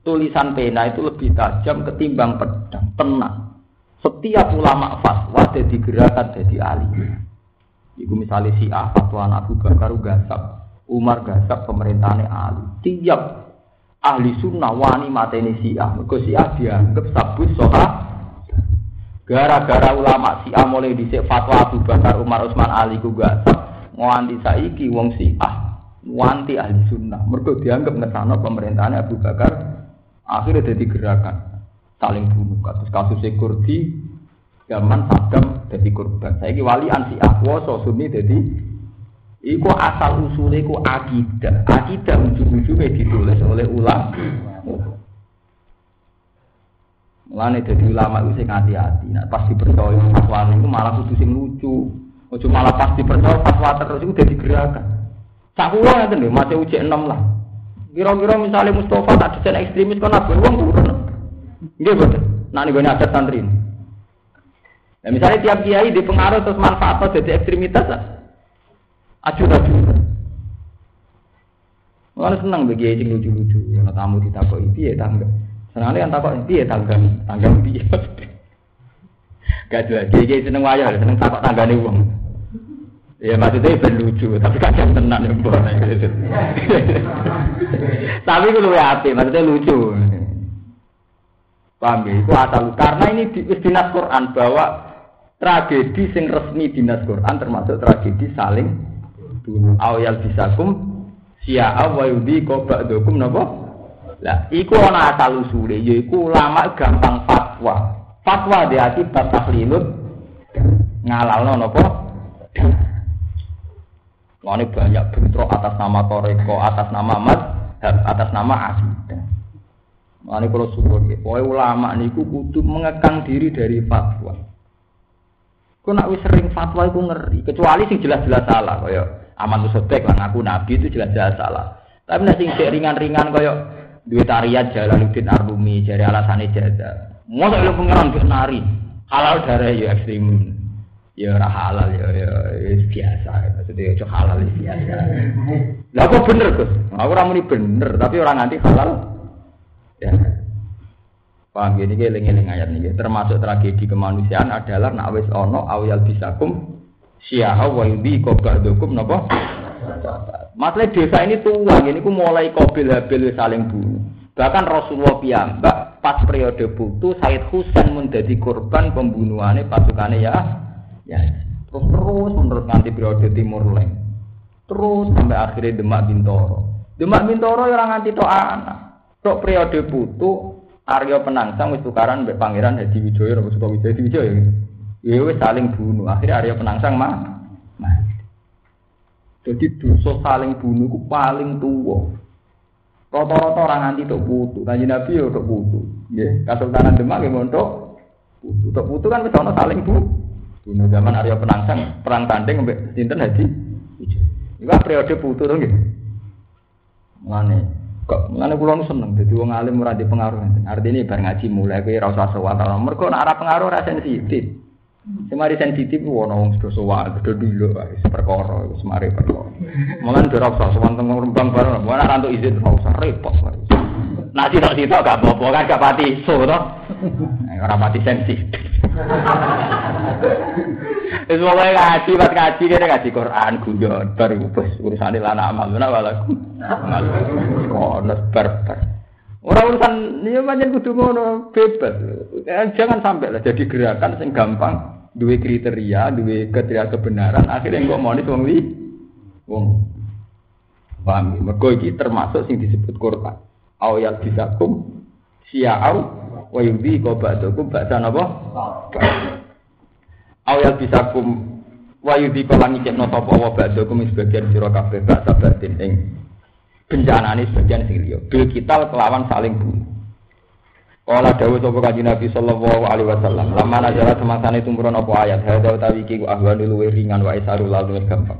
tulisan pena itu lebih tajam ketimbang pedang tenang. Setiap ulama fatwa jadi gerakan jadi ahli. Iku misalnya si ah fatwa Abu Bakar gasap Umar gasap pemerintahnya Ali. Tiap ahli sunnah wani mateni Syiah. Mergo Syiah dianggap sabut soha. Gara-gara ulama Syiah mulai dhisik fatwa Abu Bakar Umar Utsman Ali ku gasap nganti saiki wong Syiah wanti ahli sunnah. Mergo dianggap ngesana pemerintahannya Abu Bakar akhirnya jadi gerakan saling bunuh. Kasus kasus Kurdi zaman Saddam jadi korban. Saya wali ansi akwoso sunni jadi Iku asal usulnya iku akidah. Akidah ujung-ujungnya ditulis oleh ulama. Mulane dadi ulama itu sing hati-hati. Nah, pas dipercaya fatwa itu malah kudu sing lucu. Ojo malah pas dipercaya fatwa terus itu dadi gerakan. Sak kula ngeten lho, masih uji enam lah. Kira-kira misalnya Mustafa tak desain ekstremis kan uang turun. Nggih betul. Nah nih ada santri. Ya, misalnya tiap kiai di pengaruh terus manfaat jadi ekstremitas lah. Aju-aju. Mulane seneng bagi sing lucu-lucu, ana tamu ditakoki piye tangga. Senengane kan takok piye tangga, tangga piye. Gak jelas, kiai seneng wayah, seneng takok tanggane wong. Ya maksudnya ben lucu, tapi kadang tenan ya mbok. Tapi ku luwe apik, maksudnya lucu. Paham ya? Itu asal karena ini di, dinas Quran bahwa tragedi sing resmi dinas Quran termasuk tragedi saling bunuh awyal bisakum siya wa yudi ko ba'dukum napa lah iku ana asal usule yaiku ulama gampang fatwa fatwa di akibat tahlilut ngalalno napa Ini banyak bentrok atas nama Toreko, atas nama Mat, atas nama Asidah. Ini kalau suruh, pokoknya ulama niku kudu mengekang diri dari fatwa. Kau nak sering fatwa itu ngeri, kecuali sing jelas-jelas salah, kaya aman sodek lah ngaku nabi itu jelas-jelas salah. Tapi nasi sing ringan-ringan koyo duit tarian Jalaluddin Arumi jari alasannya jaga. Masa lu pengiran ke nari halal darah ya ekstrim. Ya ora halal ya ya, ya biasa maksudnya ya halal ya biasa. Lah kok bener Gus? Aku ora muni bener tapi orang nanti halal. Ya. Paham gini ke eling ayat ini termasuk tragedi kemanusiaan adalah nak wis ono awyal bisakum Syiah wa yudi dokum napa? Masalah desa ini tua, ini ku mulai kobil habil saling bunuh. Bahkan Rasulullah piyambak pas periode putu Said Husain menjadi korban pembunuhannya pasukannya ya. Ya, terus terus menurut nanti periode Timur Leng. Terus sampai akhirnya Demak Bintoro. Demak Bintoro yang nganti to anak. Tok periode putu Aryo Penangsang wis tukaran mbek Pangeran Hadi Wijoyo Rasul Sukawijaya Wijoyo gitu. Ya saling bunuh. Akhirnya Arya Penangsang mah. Nah. Jadi dosa saling bunuh itu paling tua. Rata-rata orang anti untuk putu. Kanji Nabi ya untuk putu. Ya, Kasultanan Demak ya untuk putu. Putu kan bisa saling bunuh. Bunuh zaman Arya Penangsang perang tanding sampai sinten haji. Itu kan periode putu tuh gitu. Mana? Kok kula nu seneng dadi wong alim ora di pengaruh. Artinya bar ngaji mulai kowe ora usah sewat. Mergo nek pengaruh ora sensitif. Semari sensitif wono wong sudah sowan, sudah dulu wis perkara wis mari perkara. Mulan ora usah sowan teng rembang bareng, ora rantuk izin ora usah repot. Nah sitok-sitok gak apa-apa kan gak pati iso to. Ora pati sensitif. Wis pokoke ngaji, pas ngaji kene ngaji Quran guyon bar wis urusane lan amal walaku. Amal. Kono bar bar. Ora urusan ya pancen kudu ngono bebas. Jangan sampai lah jadi gerakan sing gampang dua kriteria, dua kriteria kebenaran, akhirnya mau nih wong li, wong paham. Mergo iki termasuk sing disebut Quran. Awal bisakum sia'au wa yudhi ba'dakum ba'da napa? Awal bisakum wa yudhi kau langi cek nota wa ba'dakum sebagian sira kabeh ba'da batin bencana ini sebagian sing liya. Bil kita kelawan saling bunuh. Kala dawuh sapa kanjeng Nabi sallallahu alaihi wasallam, lama nazara semangsane tumurun apa ayat, hadza utawi iki ahwanu luwih ringan wa isaru lalu gampang.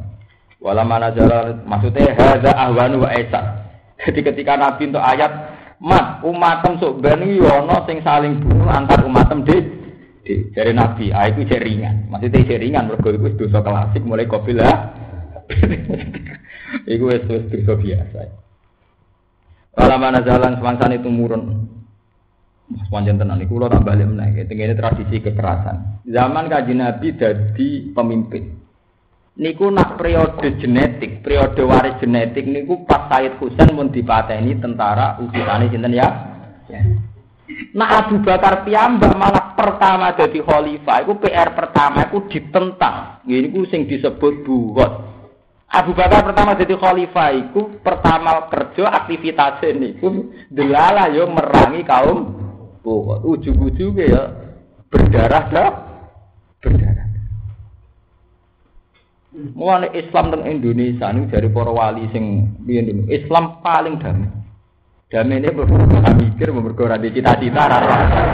Walama nazara maksudnya hadza ahwanu wa isar. Jadi ketika Nabi untuk ayat mat umatem sok ben ono sing saling bunuh antar umatem de dari Nabi, ah itu jadi ringan. Maksudnya jadi ringan mergo iku dosa klasik mulai kabilah. Iku wis dosa biasa. Walama nazalan semangsane tumurun Sepanjang tenan iku kula tak balik meneh. Tengene tradisi kekerasan. Zaman Kanjeng Nabi dadi pemimpin. niku nak periode genetik, periode waris genetik niku pas Said Husain mun dipateni tentara utusane sinten ya? ya. Nah Abu Bakar piyambak malah pertama jadi khalifah, itu PR pertama itu ditentang. Ini ku sing disebut buhot. Abu Bakar pertama jadi khalifah itu pertama kerja aktivitas ini itu delala yo merangi kaum buhot. Ujung-ujungnya ya berdarah dah berdarah. Mulane Islam teng Indonesia ini dari para wali sing biyen Islam paling damai. Damai ini berbuka mikir, berbuka di cita-cita,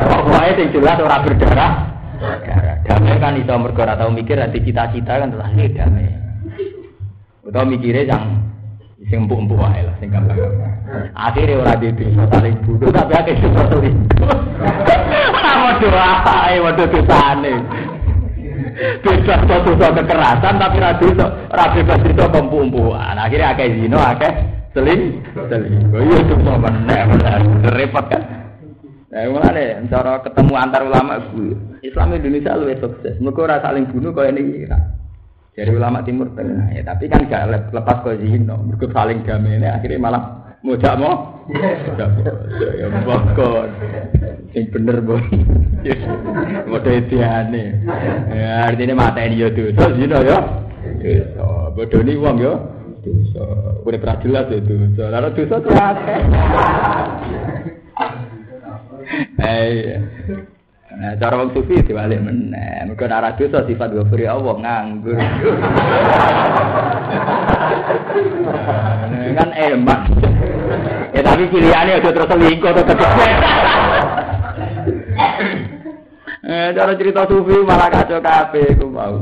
pokoknya yang jelas orang berdarah. Damai kan itu berbuka tahu mikir, nanti cita-cita kan telah ini damai. Atau mikirnya yang sing empuk-empuk wae lah, sing gampang. Akhirnya orang di desa saling bunuh, tapi akhirnya super sulit. Waduh, apa? Waduh, dosane. bebas dosa kekerasan tapi ra dosa ra bebas dosa empuk-empukan akhirnya akeh zina akeh seling seling oh iya itu meneh repot kan Nah, mulane cara ketemu antar ulama Islam Indonesia lebih sukses. Mereka ora saling bunuh kaya ini Dari ulama Timur Tengah ya, tapi kan gak lepas ke zino. Mereka saling damai akhirnya malah mau jak mau. Ya bokon. Sing bener, Bos. Modhe diane. Ya artine mateni yo dosa zino yo. Dosa. Bodoni wong yo. dosa. Udah pernah jelas ya dosa. Lalu dosa tuh akeh. Eh, Nah, cara wong sufi diwalik meneh. Mergo ora dosa sifat ghafuri Allah nganggur. kan emak. Ya tapi pilihannya aja terus selingkuh atau tegese. Eh, cara cerita sufi malah kacau kabeh ku mau.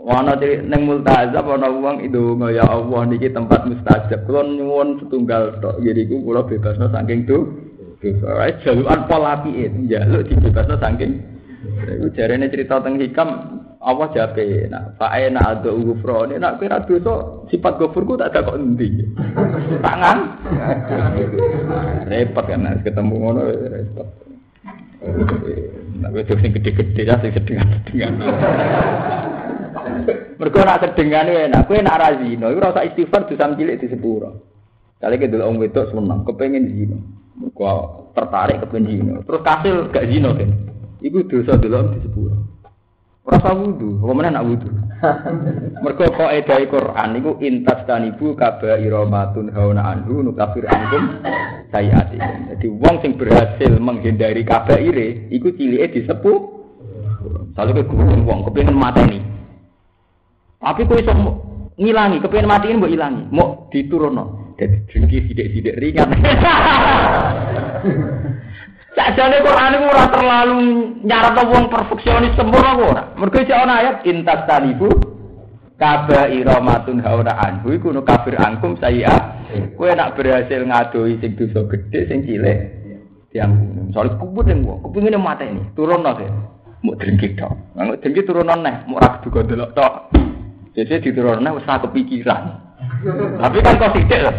Wana ning multazam ana wong itu ya Allah niki tempat mustajab. Kula nyuwun setunggal tok. Jadi ku kula bebasno saking tuh. Dosa jalukan pola piye njaluk dibebasno saking. Iku jarene cerita teng hikam apa jape nak fae nak ada ufro ini nak kira dosa sifat gofurku tak ada kok endi tangan repot kan ketemu ngono repot Nah, wis sing gede-gede ya sing sedengan-sedengan. Mergo nak sedengan enak, kowe nak ra zina, iku ora usah istighfar dosa cilik di sepuro. Kali ke wong wedok seneng, kepengin zina. Mergo tertarik kepengin zina. Terus kasil gak zina kan. Iku dosa delok di sepuro. Ora usah wudu, apa meneh nak wudu. Mergo kok edai Quran iku intas tanibu kaba iramatun hauna anhu nukafir ankum sayiatikum. Jadi wong sing berhasil menghindari kabaire iku cilike disepuh. Selalu ke gurung wong kepengin mateni. Tapi kowe iso ngilangi, kepengin matiin mbok ilangi, mau diturunno. Dadi dengki sithik-sithik ringan. Sajane Quran iku ora terlalu nyarat wong perfeksionis sempurna ora. Mergo iki ana ayat intas talibu kaba iramatun haura anhu iku no kafir angkum saya. Kowe nak berhasil ngadoi sing dosa gedhe sing cilik. Diampuni. Soale ning wong, kepengine mateni, turunno sih. Mau dengki tok. Nang dengki turunno neh, mau ra kudu delok tok. Jadi diturunno neh wis kepikiran. Tapi kan kok sithik lho.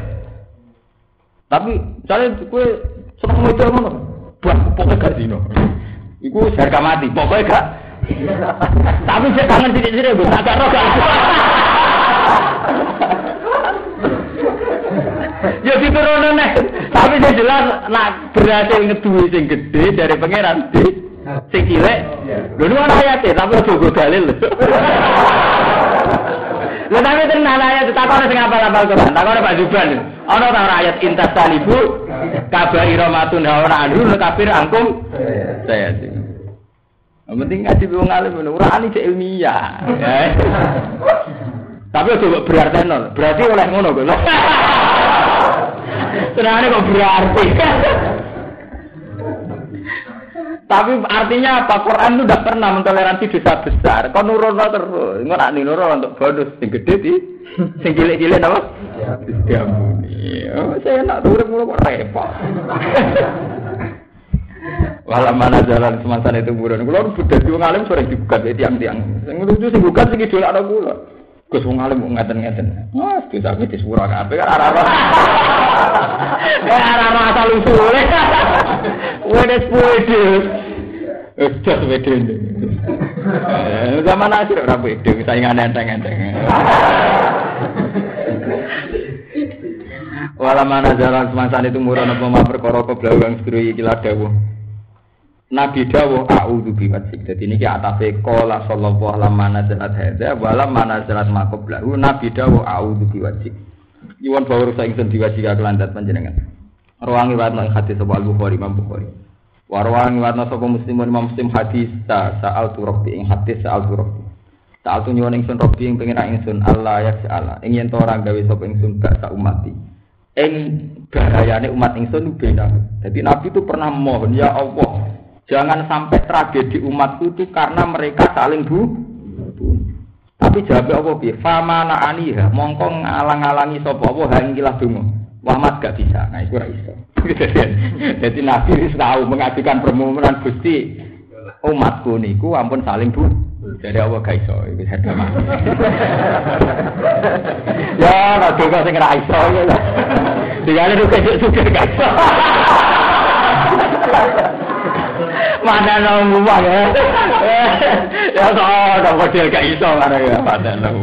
Tapi misalnya kue seneng model ngono, buat pokoknya gak zino. Iku harga mati, pokoknya gak. Tapi saya kangen sidik-sidik, gue tak karo gak. Ya diturunno nih. Tapi saya jelas nak berhasil ngeduwi sing gede dari pangeran di sing cilik. Lho nu ana ayate, tapi go dalil. Lha tapi tenan ayat takone sing apal-apal Quran, takone Pak Zuban. Ana ta ora ayat intas talibu kabaira matun ora anhu kafir angkum. Saya sih. Penting ngaji wong alim ora ani cek ilmiah. Tapi coba berarti berarti oleh ngono kok. Senangnya kok berarti. Tapi artinya apa? Quran itu tidak pernah mentoleransi dosa besar. Kau nurono terus, nggak nak nurono untuk bonus sing gede di, sing cilik-cilik apa? Diampuni. Oh, saya nak turun mulu kok repot. Walau mana jalan semasa itu buron. Kalau udah dua ngalim sore digugat ya tiang-tiang. Yang lucu sih gugat sih gitu ada gula. Gus wong alim kok ngaten-ngaten. Mas bisa iki disepuro kabeh kan ora ora. Ya ora ora asal usule. Wene sepuluh Eh, jas wede ini. Eh, Zaman akhir ora wede, saingan enteng-enteng. Wala mana jalan semangsa itu murah nopo ma perkara keblau kang sedru iki dawuh. Nabi dawuh a'udzu biwajhik. Dadi niki atafe qala sallallahu alaihi wasallam nazalat hadza wala manazalat maqblahu Nabi dawuh a'udzu biwajhik. Iwan bawur sa ingsun diwajhik kelandat panjenengan. Rawangi warna ing hadis sapa Al-Bukhari Imam Bukhari. Warwangi warna sapa Muslim Imam Muslim hadis sa sa'al tu rabbi ing hadis sa'al tu rabbi. Sa'al tu nyuwun ingsun rabbi ing ingsun Allah ya sa'ala. Ing yen to ora gawe sapa ingsun gak sak umati ing bahayane umat ingsun beda. Jadi Nabi itu pernah mohon ya Allah, jangan sampai tragedi umatku itu karena mereka saling bu. Tapi jawab apa bi? Famana aniha, mongko ngalang-alangi sapa apa hang kilah donga. Muhammad gak bisa. Nah, itu ora iso. Jadi Nabi wis tahu mengajukan permohonan Gusti umatku niku ampun saling bu. Jadi apa gak iso iki Ya, ora donga sing ra iso ya. Digane lu kecil sugih gak iso. Mana nang ngomong ya. Ya kok model gak iso mana ya pada nang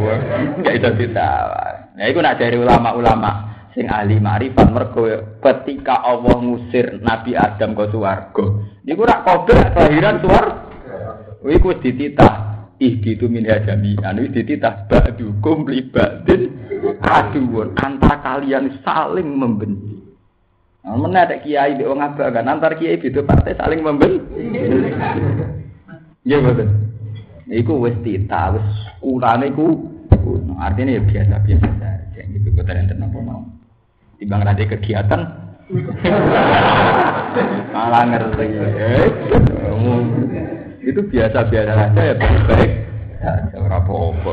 gak iso ditawar. Nah iku nak dari ulama-ulama sing ahli marifat mergo ketika Allah ngusir Nabi Adam ke swarga. Niku rak kabeh kelahiran swarga. Iku dititah ihdi itu min hajami anu dititah ba'dukum li ba'din aduun antar kalian saling membenci nah, mana ada kiai di orang apa kan antar kiai itu partai saling membenci iya betul. Iku wis tita, wis kurane ku artinya ya biasa biasa saja. Gitu kota yang tenang mau. Timbang ada kegiatan, malah ngerti. Eh, itu biasa-biasa saja ya baik-baik. Saja ora apa-apa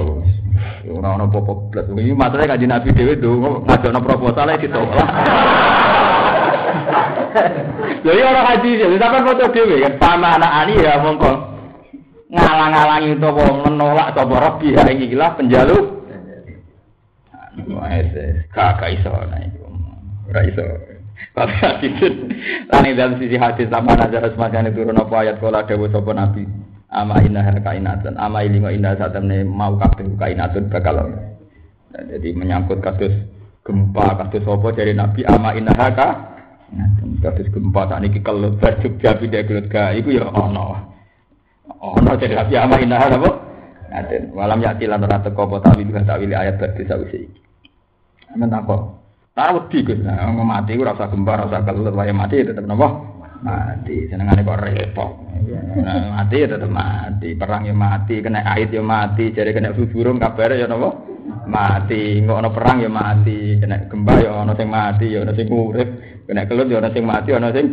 ora ono apa-apa blas. Iki matane kanjeng Nabi dhewe ndonga ngajono proposal ditolak Lha iya ora hadis ya sampean foto dhewe kan sama anak ani ya mongko ngalang-alangi utawa menolak sapa Rabbi ha iki lah penjaluk Wes, kakak iso iku. Ora iso. Tapi hadis lan dalam sisi hadis sama nazar semacam turun apa ayat kala dawuh sapa nabi. Ama inna kainatan, ama ilingo inna satamne mau kabeh kainatun bakal. Jadi menyangkut kasus gempa, kasus apa dari nabi ama inna ka kasus gempa tak niki kelut berjuk jabi dek kelut ga iku ya ono. Ono dari nabi ama inna apa? Ngaten, walam yakti lan ora teko apa tawil tawil ayat berarti sawise iki. Amen takok. Nah, wedi Gus. Nah, mati usah gembar, ora usah kelut wae mati tetep napa? Mati. Senengane kok repot. Mati ya tetep mati. Perang ya mati, kena ait ya mati, jare kena burung kabar ya napa? Mati. Engko ana perang ya mati, kena gembar ya ana sing mati, ya ana sing urip. Kena kelut ya ana sing mati, ana sing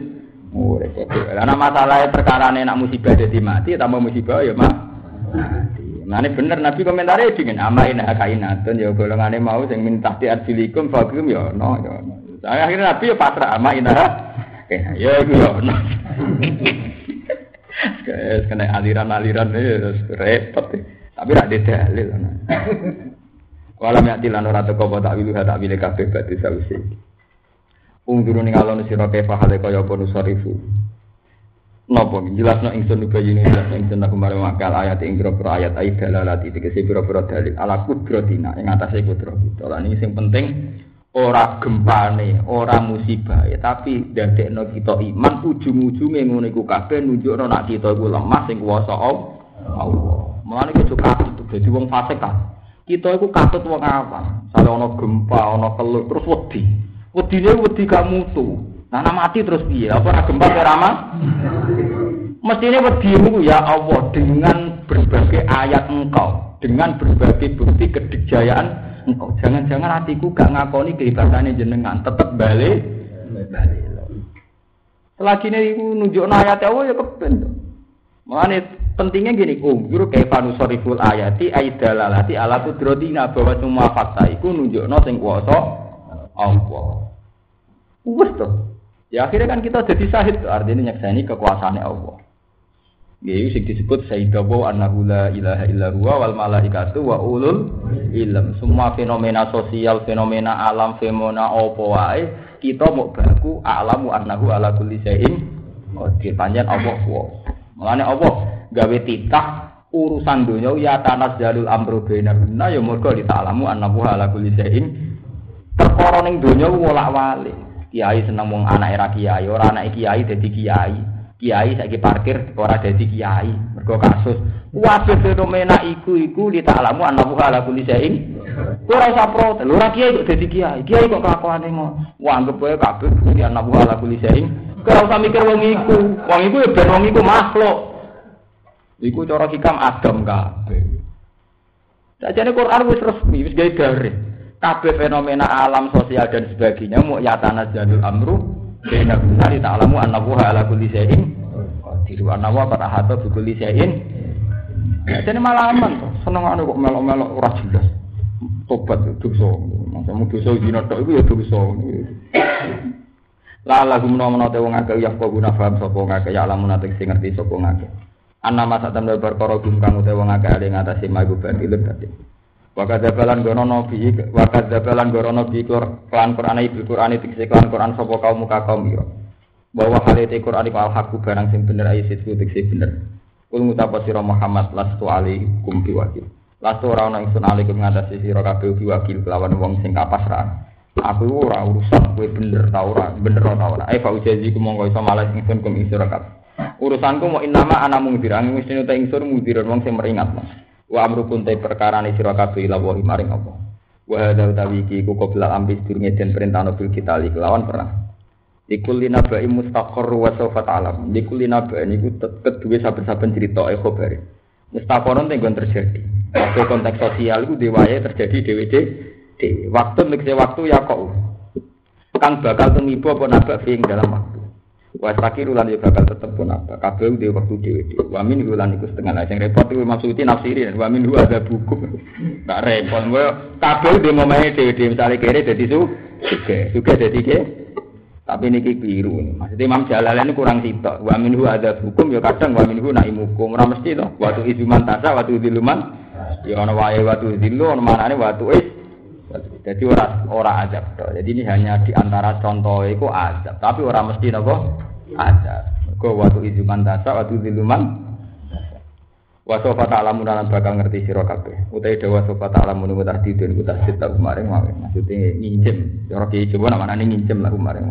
urip. Karena masalahnya perkara nek musibah dadi mati, tambah musibah ya mah mati. Nah ini bener Nabi komentarnya dengan amain kainatun ya golongannya mau yang minta di arjilikum fakum ya no ya no. Akhirnya Nabi ya pasrah amain ya itu ya no. Guys, kena aliran-aliran ini repot. Tapi ada dalil. Walam yakti lan teko tak wilu tak wile kabeh badhe sawise. Ungduru ning alon sira kefa hale kaya apa nusarifu. Napa jelasno ingsun nubayini jelasno ingsun aku mare makal ayat ing pira ayat ayat dalalati tegese pira-pira dalil ala kudratina ing atase kudrat kita. Lah ini sing penting ora gempane, ora musibah, ya, tapi dadekno kita iman ujung-ujunge ngono iku kabeh nunjukno nek kita iku lemah sing kuwasa Allah. Mulane kudu katut dadi wong fasik kan. Kita iku katut wong apa? Sale ana gempa, ana kelut terus wedi. Wedine wedi gak mutu. Nah, mati terus piye? Apa ora gempa keramat? Mestinya wedimu ya Allah dengan berbagai ayat engkau, dengan berbagai bukti kedikjayaan engkau. Jangan-jangan hatiku gak ngakoni kehebatannya jenengan, tetap balik, balik. Selagi ini nunjuk ayat Allah ya kepen. Makanya pentingnya gini, um, juru kaifanu soriful ayati aidalalati ala kudrotina bahwa semua fakta itu nunjuk sing kuasa Allah. Wes tuh. Ya akhirnya kan kita jadi sahid, artinya nyaksani kekuasaan Allah. Ya itu sing disebut sayyidawu annahu la ilaha illa huwa wal malaikatu wa ulul ilm. Semua fenomena sosial, fenomena alam, fenomena apa wae, kita mau baku alamu annahu ala kulli syai'in qadir. Panjen Allah kuwasa. Mulane Allah gawe titah urusan dunia ya tanas jalul amru bainana ya mergo ditalamu annahu ala kulli syai'in perkara ning donya wolak-walik kiai seneng wong anake ra kiai ora anake kiai dadi kiai. Kiai saiki parkir ora dadi kiai. Mergo kasus kabeh fenomena iku iku ditalamu annahu ala kulli syai'in. Ora usah protes? Ora kiai kok dadi kiai? Kiai kok kelakuane ngono? Wah anggap wae kabeh di annahu ala kulli syai'in. Ora usah mikir wong iku? Wong iku ya ben wong iku makhluk. Iku cara hikam Adam kabeh. Sajane Quran wis resmi, wis gawe garis. Kabeh fenomena alam sosial dan sebagainya mau yatana jalul amru bina gunari ta'lamu annahu ala kulli syai'in qadir wa annahu qad kulli syai'in. Jadi malah aman to. Seneng anu kok melok-melok ora jelas. Tobat dosa. Masamu dosa dina tok iku ya dosa. La lagu menawa te wong akeh ya kok guna paham sapa wong akeh ya alamun ate sing ngerti sapa wong akeh. Anna masa tamdal perkara gum kang utawa wong akeh ali ngatasi magu batilun dadi. Wakat zabalan gono nabi, wakat zabalan gono nabi kelan Quran ibu Quran itu kelan Quran sapa kaum muka kaum yo. Bahwa hal itu Quran iku al hakku barang sing bener ayi situ tekse bener. Kul mutapa sira Muhammad lastu alaikum biwakil. Lastu ora ana ingsun alaikum ngatasi sira kabeh biwakil kelawan wong sing kapasrahan. Aku ora urusan kowe bener ta ora, bener ta ora. Ai fa ujazi ku monggo iso malas ingsun kum ing. Urusanku mau inama ana mungdir, angin wis ta ingsun mungdir wong sing meringat. Wa amrukum te perkara ni sira kabeh ila wa maring apa. Wa hadza utawi iki ku qabla ambis durunge den perintah bil kita kelawan perang. Ikul linabai mustaqar wa sawfa ta'lam. Ikul linabai niku kedue saben-saben cerita e khabari. Mustaqarun tenggon terjadi. Waktu konteks sosial itu dewaye terjadi dewe dewe. Waktu nek waktu ya kok. Kang bakal tumiba apa nabak dalam waktu. Wasaki rulan ya bakal tetep pun apa. Kabeh di waktu dewe. Wamin rulan iku setengah lah. Yang repot itu maksudnya nafsirin. Wamin dua ada buku. Tak repot. Kabeh di momennya dewe dewe. Misalnya kere jadi su. Juga. Juga jadi ke. Tapi niki keliru. Maksudnya Imam Jalalain ini kurang sitok. Wa minhu ada hukum ya kadang wa minhu naik hukum. Ora mesti to. Watu izuman tasa, watu diluman. Ya ana wae watu dilu, ana manane watu is. Jadi ora ora azab. Jadi ini hanya di antara contoh iku azab, tapi ora mesti napa azab. Mergo watu izuman tasa, watu diluman. Wa sofa ta'lamun lan bakal ngerti sira kabeh. Utahe dawa sofa ta'lamun wa tahdidun ku tasdid tak kemarin. Maksudnya nginjem. Cara ki coba namane nginjem lah kemarin.